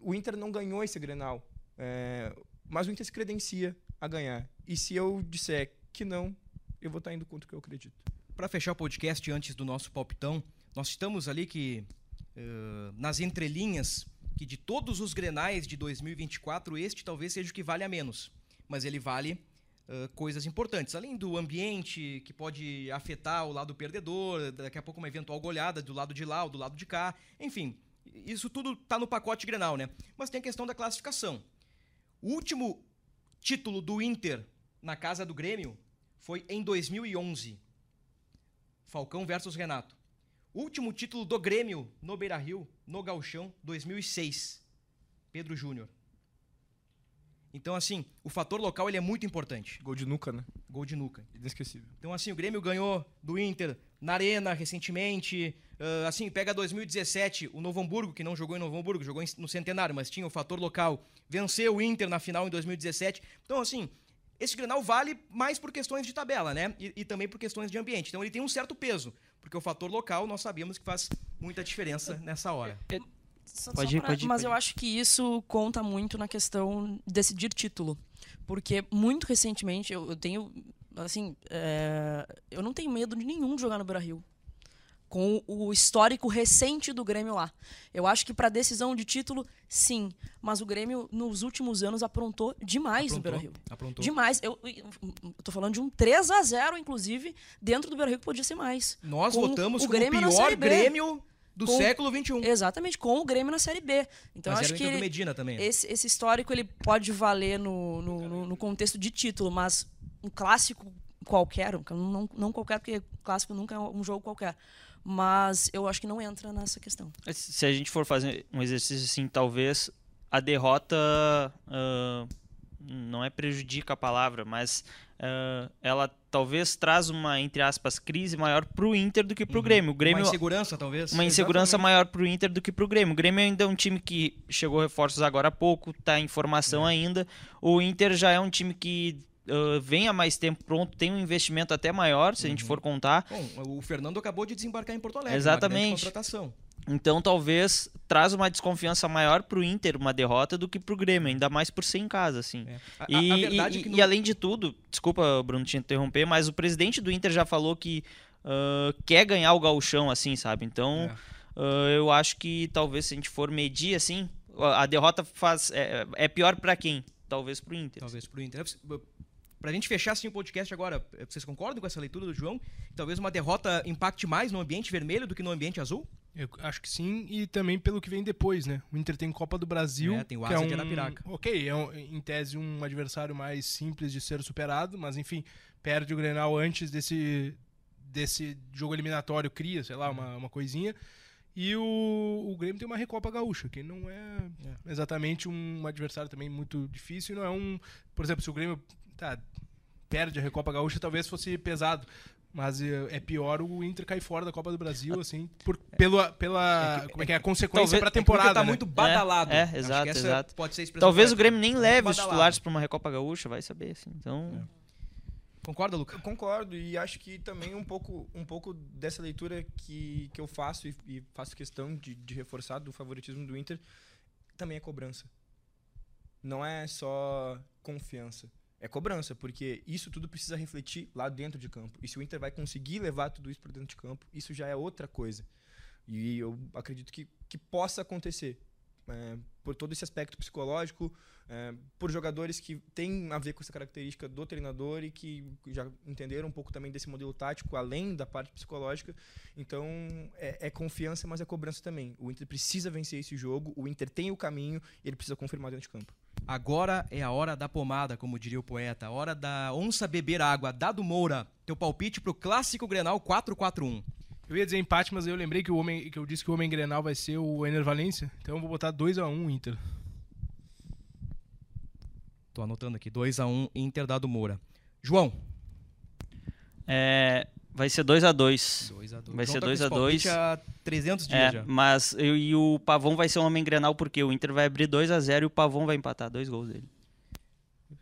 o Inter não ganhou esse Grenal. É, mas o Inter se credencia a ganhar. E se eu disser que não, eu vou estar indo contra o que eu acredito. Para fechar o podcast antes do nosso palpitão, nós estamos ali que uh, nas entrelinhas que de todos os Grenais de 2024 este talvez seja o que vale a menos, mas ele vale uh, coisas importantes, além do ambiente que pode afetar o lado perdedor, daqui a pouco uma eventual goleada do lado de lá ou do lado de cá, enfim, isso tudo está no pacote Grenal, né? Mas tem a questão da classificação. O último título do Inter na casa do Grêmio foi em 2011. Falcão versus Renato. Último título do Grêmio no Beira-Rio, no Galchão, 2006. Pedro Júnior. Então, assim, o fator local ele é muito importante. Gol de nuca, né? Gol de nuca. Inesquecível. Então, assim, o Grêmio ganhou do Inter na Arena recentemente. Uh, assim, pega 2017, o Novo Hamburgo, que não jogou em Novo Hamburgo, jogou no Centenário, mas tinha o fator local. Venceu o Inter na final em 2017. Então, assim, esse Grenal vale mais por questões de tabela, né? E, e, também por questões de ambiente. Então, ele tem um certo peso, porque o fator local nós sabemos que faz muita diferença nessa hora. É, só, pode, ir, pra, pode ir, Mas pode eu ir. acho que isso conta muito na questão de decidir título. Porque muito recentemente eu, eu tenho. Assim, é, eu não tenho medo de nenhum de jogar no Brasil. Rio. Com o histórico recente do Grêmio lá. Eu acho que para decisão de título, sim. Mas o Grêmio, nos últimos anos, aprontou demais aprontou, no Beira Rio. Aprontou. Demais. Eu, eu, tô falando de um 3 a 0 inclusive, dentro do Beira Rio, que podia ser mais. Nós com votamos o Grêmio o pior Grêmio do com, século XXI. Exatamente, com o Grêmio na Série B. Então acho que ele, Medina também. Né? Esse, esse histórico ele pode valer no, no, no, no, contexto de título, mas um clássico qualquer, não, não qualquer, porque clássico nunca é um jogo qualquer. Mas eu acho que não entra nessa questão. Se a gente for fazer um exercício assim, talvez a derrota uh, não é prejudica a palavra, mas uh, ela talvez traz uma, entre aspas, crise maior para o Inter do que para o uhum. Grêmio. Grêmio. Uma insegurança, talvez. Uma insegurança Exatamente. maior para o Inter do que para o Grêmio. O Grêmio ainda é um time que chegou reforços agora há pouco, está em formação é. ainda. O Inter já é um time que Uh, vem há mais tempo pronto, tem um investimento até maior, se uhum. a gente uhum. for contar. Bom, o Fernando acabou de desembarcar em Porto Alegre. Exatamente. contratação. Então talvez traz uma desconfiança maior pro Inter uma derrota do que pro Grêmio, ainda mais por ser em casa, assim. É. A, e, a e, é no... e, além de tudo, desculpa, Bruno, te interromper, mas o presidente do Inter já falou que uh, quer ganhar o gauchão, assim, sabe? Então é. uh, eu acho que talvez se a gente for medir, assim, a derrota faz é, é pior para quem? Talvez pro Inter. Talvez pro Inter. Pra gente fechar assim o podcast agora, vocês concordam com essa leitura do João? Talvez uma derrota impacte mais no ambiente vermelho do que no ambiente azul? Eu acho que sim, e também pelo que vem depois, né? O Inter tem Copa do Brasil. É, tem o Asa é um, de Arapiraca. Ok, é um, em tese um adversário mais simples de ser superado, mas enfim, perde o Grenal antes desse, desse jogo eliminatório, cria, sei lá, é. uma, uma coisinha. E o, o Grêmio tem uma Recopa Gaúcha, que não é, é, exatamente um adversário também muito difícil, não é um. Por exemplo, se o Grêmio tá, perde a Recopa Gaúcha, talvez fosse pesado. Mas é, é pior o Inter cair fora da Copa do Brasil, assim, por, pela, pela é como é que é a consequência para a temporada. tá né? muito badalado. É, é exato, exato. Pode ser Talvez o Grêmio nem leve os titulares para uma Recopa Gaúcha, vai saber, assim. Então. Concorda, Luca? Eu concordo e acho que também um pouco, um pouco dessa leitura que, que eu faço e, e faço questão de, de reforçar do favoritismo do Inter também é cobrança. Não é só confiança. É cobrança, porque isso tudo precisa refletir lá dentro de campo. E se o Inter vai conseguir levar tudo isso para dentro de campo, isso já é outra coisa. E eu acredito que, que possa acontecer. É, por todo esse aspecto psicológico, é, por jogadores que têm a ver com essa característica do treinador e que já entenderam um pouco também desse modelo tático, além da parte psicológica. Então, é, é confiança, mas é cobrança também. O Inter precisa vencer esse jogo, o Inter tem o caminho e ele precisa confirmar dentro de campo. Agora é a hora da pomada, como diria o poeta. Hora da onça beber água. Dado Moura, teu palpite pro clássico Grenal 441. Eu ia dizer empate, mas eu lembrei que, o homem, que eu disse que o homem Grenal vai ser o Ener Valência. Então eu vou botar 2x1 Inter. Tô anotando aqui. 2x1 Inter, Dado Moura. João. É, vai ser 2x2. Vai ser 2x2. 300 dias É, já. mas eu, e o Pavão vai ser um homem Grenal porque o Inter vai abrir 2x0 e o Pavão vai empatar dois gols dele.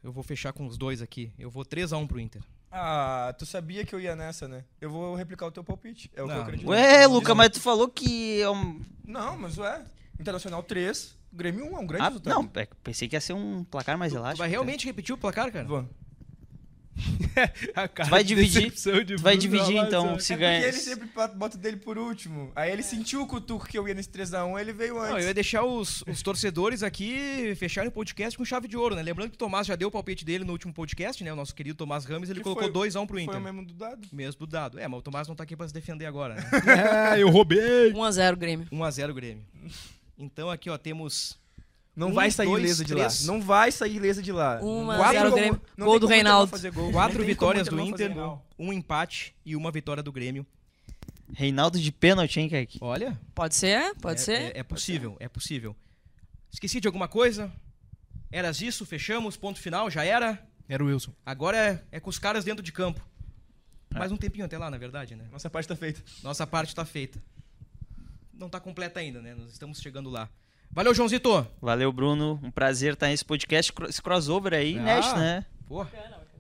Eu vou fechar com os dois aqui. Eu vou 3x1 pro Inter. Ah, tu sabia que eu ia nessa, né? Eu vou replicar o teu palpite. É o que Não. eu acredito. Ué, Luca, mas tu falou que é um... Não, mas ué. Internacional 3, Grêmio 1, é um grande Ah, resultado. não, é, pensei que ia ser um placar mais Tu elástico. vai realmente repetir o placar, cara? Vou. A cara vai de dividir- de Tu vai dividir então, né? se é ganha. ele sempre bota o dele por último. Aí ele sentiu o cutuco que eu ia nesse 3x1, ele veio antes. Não, eu ia deixar os, os torcedores aqui fecharem o podcast com chave de ouro, né? Lembrando que o Tomás já deu o palpite dele no último podcast, né? O nosso querido Tomás Ramos, ele Que colocou foi- 2x1 pro Foi Inter. o mesmo do dado. Mesmo do dado. É, mas o Tomás não tá aqui pra se defender agora, né? É, eu roubei. 1x0 Grêmio. 1x0 Grêmio. Então aqui, ó, temos. Não Um, vai sair dois, ilesa de três. lá. Não vai sair ilesa de lá. Um a Quatro zero Grêmio. não Gol do Reinaldo. fazer gol. Quatro vitórias do Inter, um empate e uma vitória do Grêmio. Reinaldo de pênalti, hein, Kaique? Olha, Pode ser? Pode é, ser? É, é possível, é possível. Esqueci de alguma coisa? Eras isso? Fechamos? Ponto final? Já era? Era o Wilson. Agora é, é com os caras dentro de campo. Mais um tempinho até lá, na verdade, né? Nossa parte tá feita. Nossa parte tá feita. Não tá completa ainda, né? Nós estamos chegando lá. Valeu, Joãozito! Valeu, Bruno. Um prazer estar nesse podcast, esse crossover aí, Ah. né? Pô,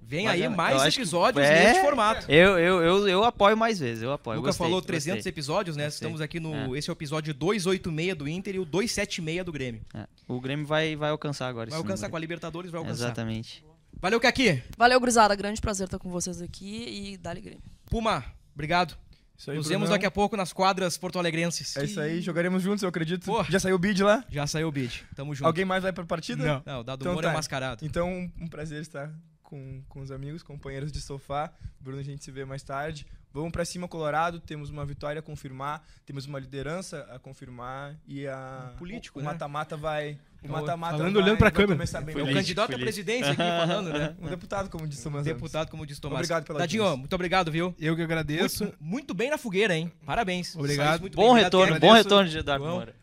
vem Mas aí mais eu acho que- episódios é. neste formato. Eu, eu, eu, eu apoio mais vezes, eu O apoio. Luca gostei, falou gostei. 300 episódios, né? Gostei. Estamos aqui no. Esse é o episódio 286 do Inter e o 276 do Grêmio. É, O Grêmio vai, vai alcançar agora Vai alcançar com a número. Libertadores, vai alcançar. Exatamente. Valeu, Kaki! Valeu, gurizada. Grande prazer estar com vocês aqui e dá-lhe Grêmio. Puma, obrigado. Isso aí, Nos vemos daqui a pouco nas quadras porto-alegrenses. É isso aí, jogaremos juntos, eu acredito. Pô. Já saiu o bid lá? Já saiu o bid. Tamo junto. Alguém mais vai pra partida? Não. Não, o Dado Então Moura é tá. mascarado. Então, um, um prazer estar com, com os amigos, companheiros de sofá. Bruno, a gente se vê mais tarde. Vamos pra cima, Colorado. Temos uma vitória a confirmar, temos uma liderança a confirmar e a. Um político, o, né? o mata-mata vai. O o- mata-mata falando vai- olhando pra vai câmera. começar bem. É o candidato à presidência aqui falando, né? Um deputado, como disse Thomas Ramos. Deputado, como disse Tomás. Obrigado pela audiência. muito obrigado, viu? Eu que agradeço. Muito, muito bem na fogueira, hein? Parabéns. Obrigado. Muito Bom bem. Retorno, bom retorno de Eduardo. Moura.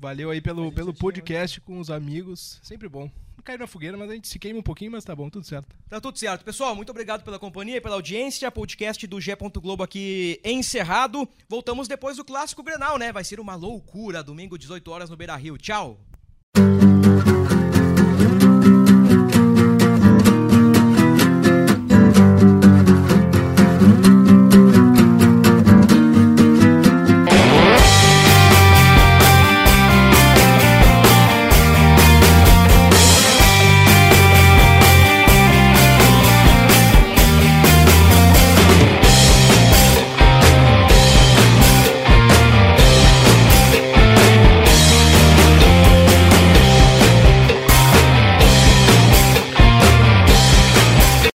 Valeu aí pelo, pelo podcast com os amigos. Sempre bom. Caiu na fogueira, mas a gente se queima um pouquinho, mas tá bom, tudo certo. Tá tudo certo. Pessoal, muito obrigado pela companhia e pela audiência. Podcast do G. Globo aqui encerrado. Voltamos depois do clássico Grenal, né? Vai ser uma loucura. Domingo, 18 horas no Beira Rio. Tchau.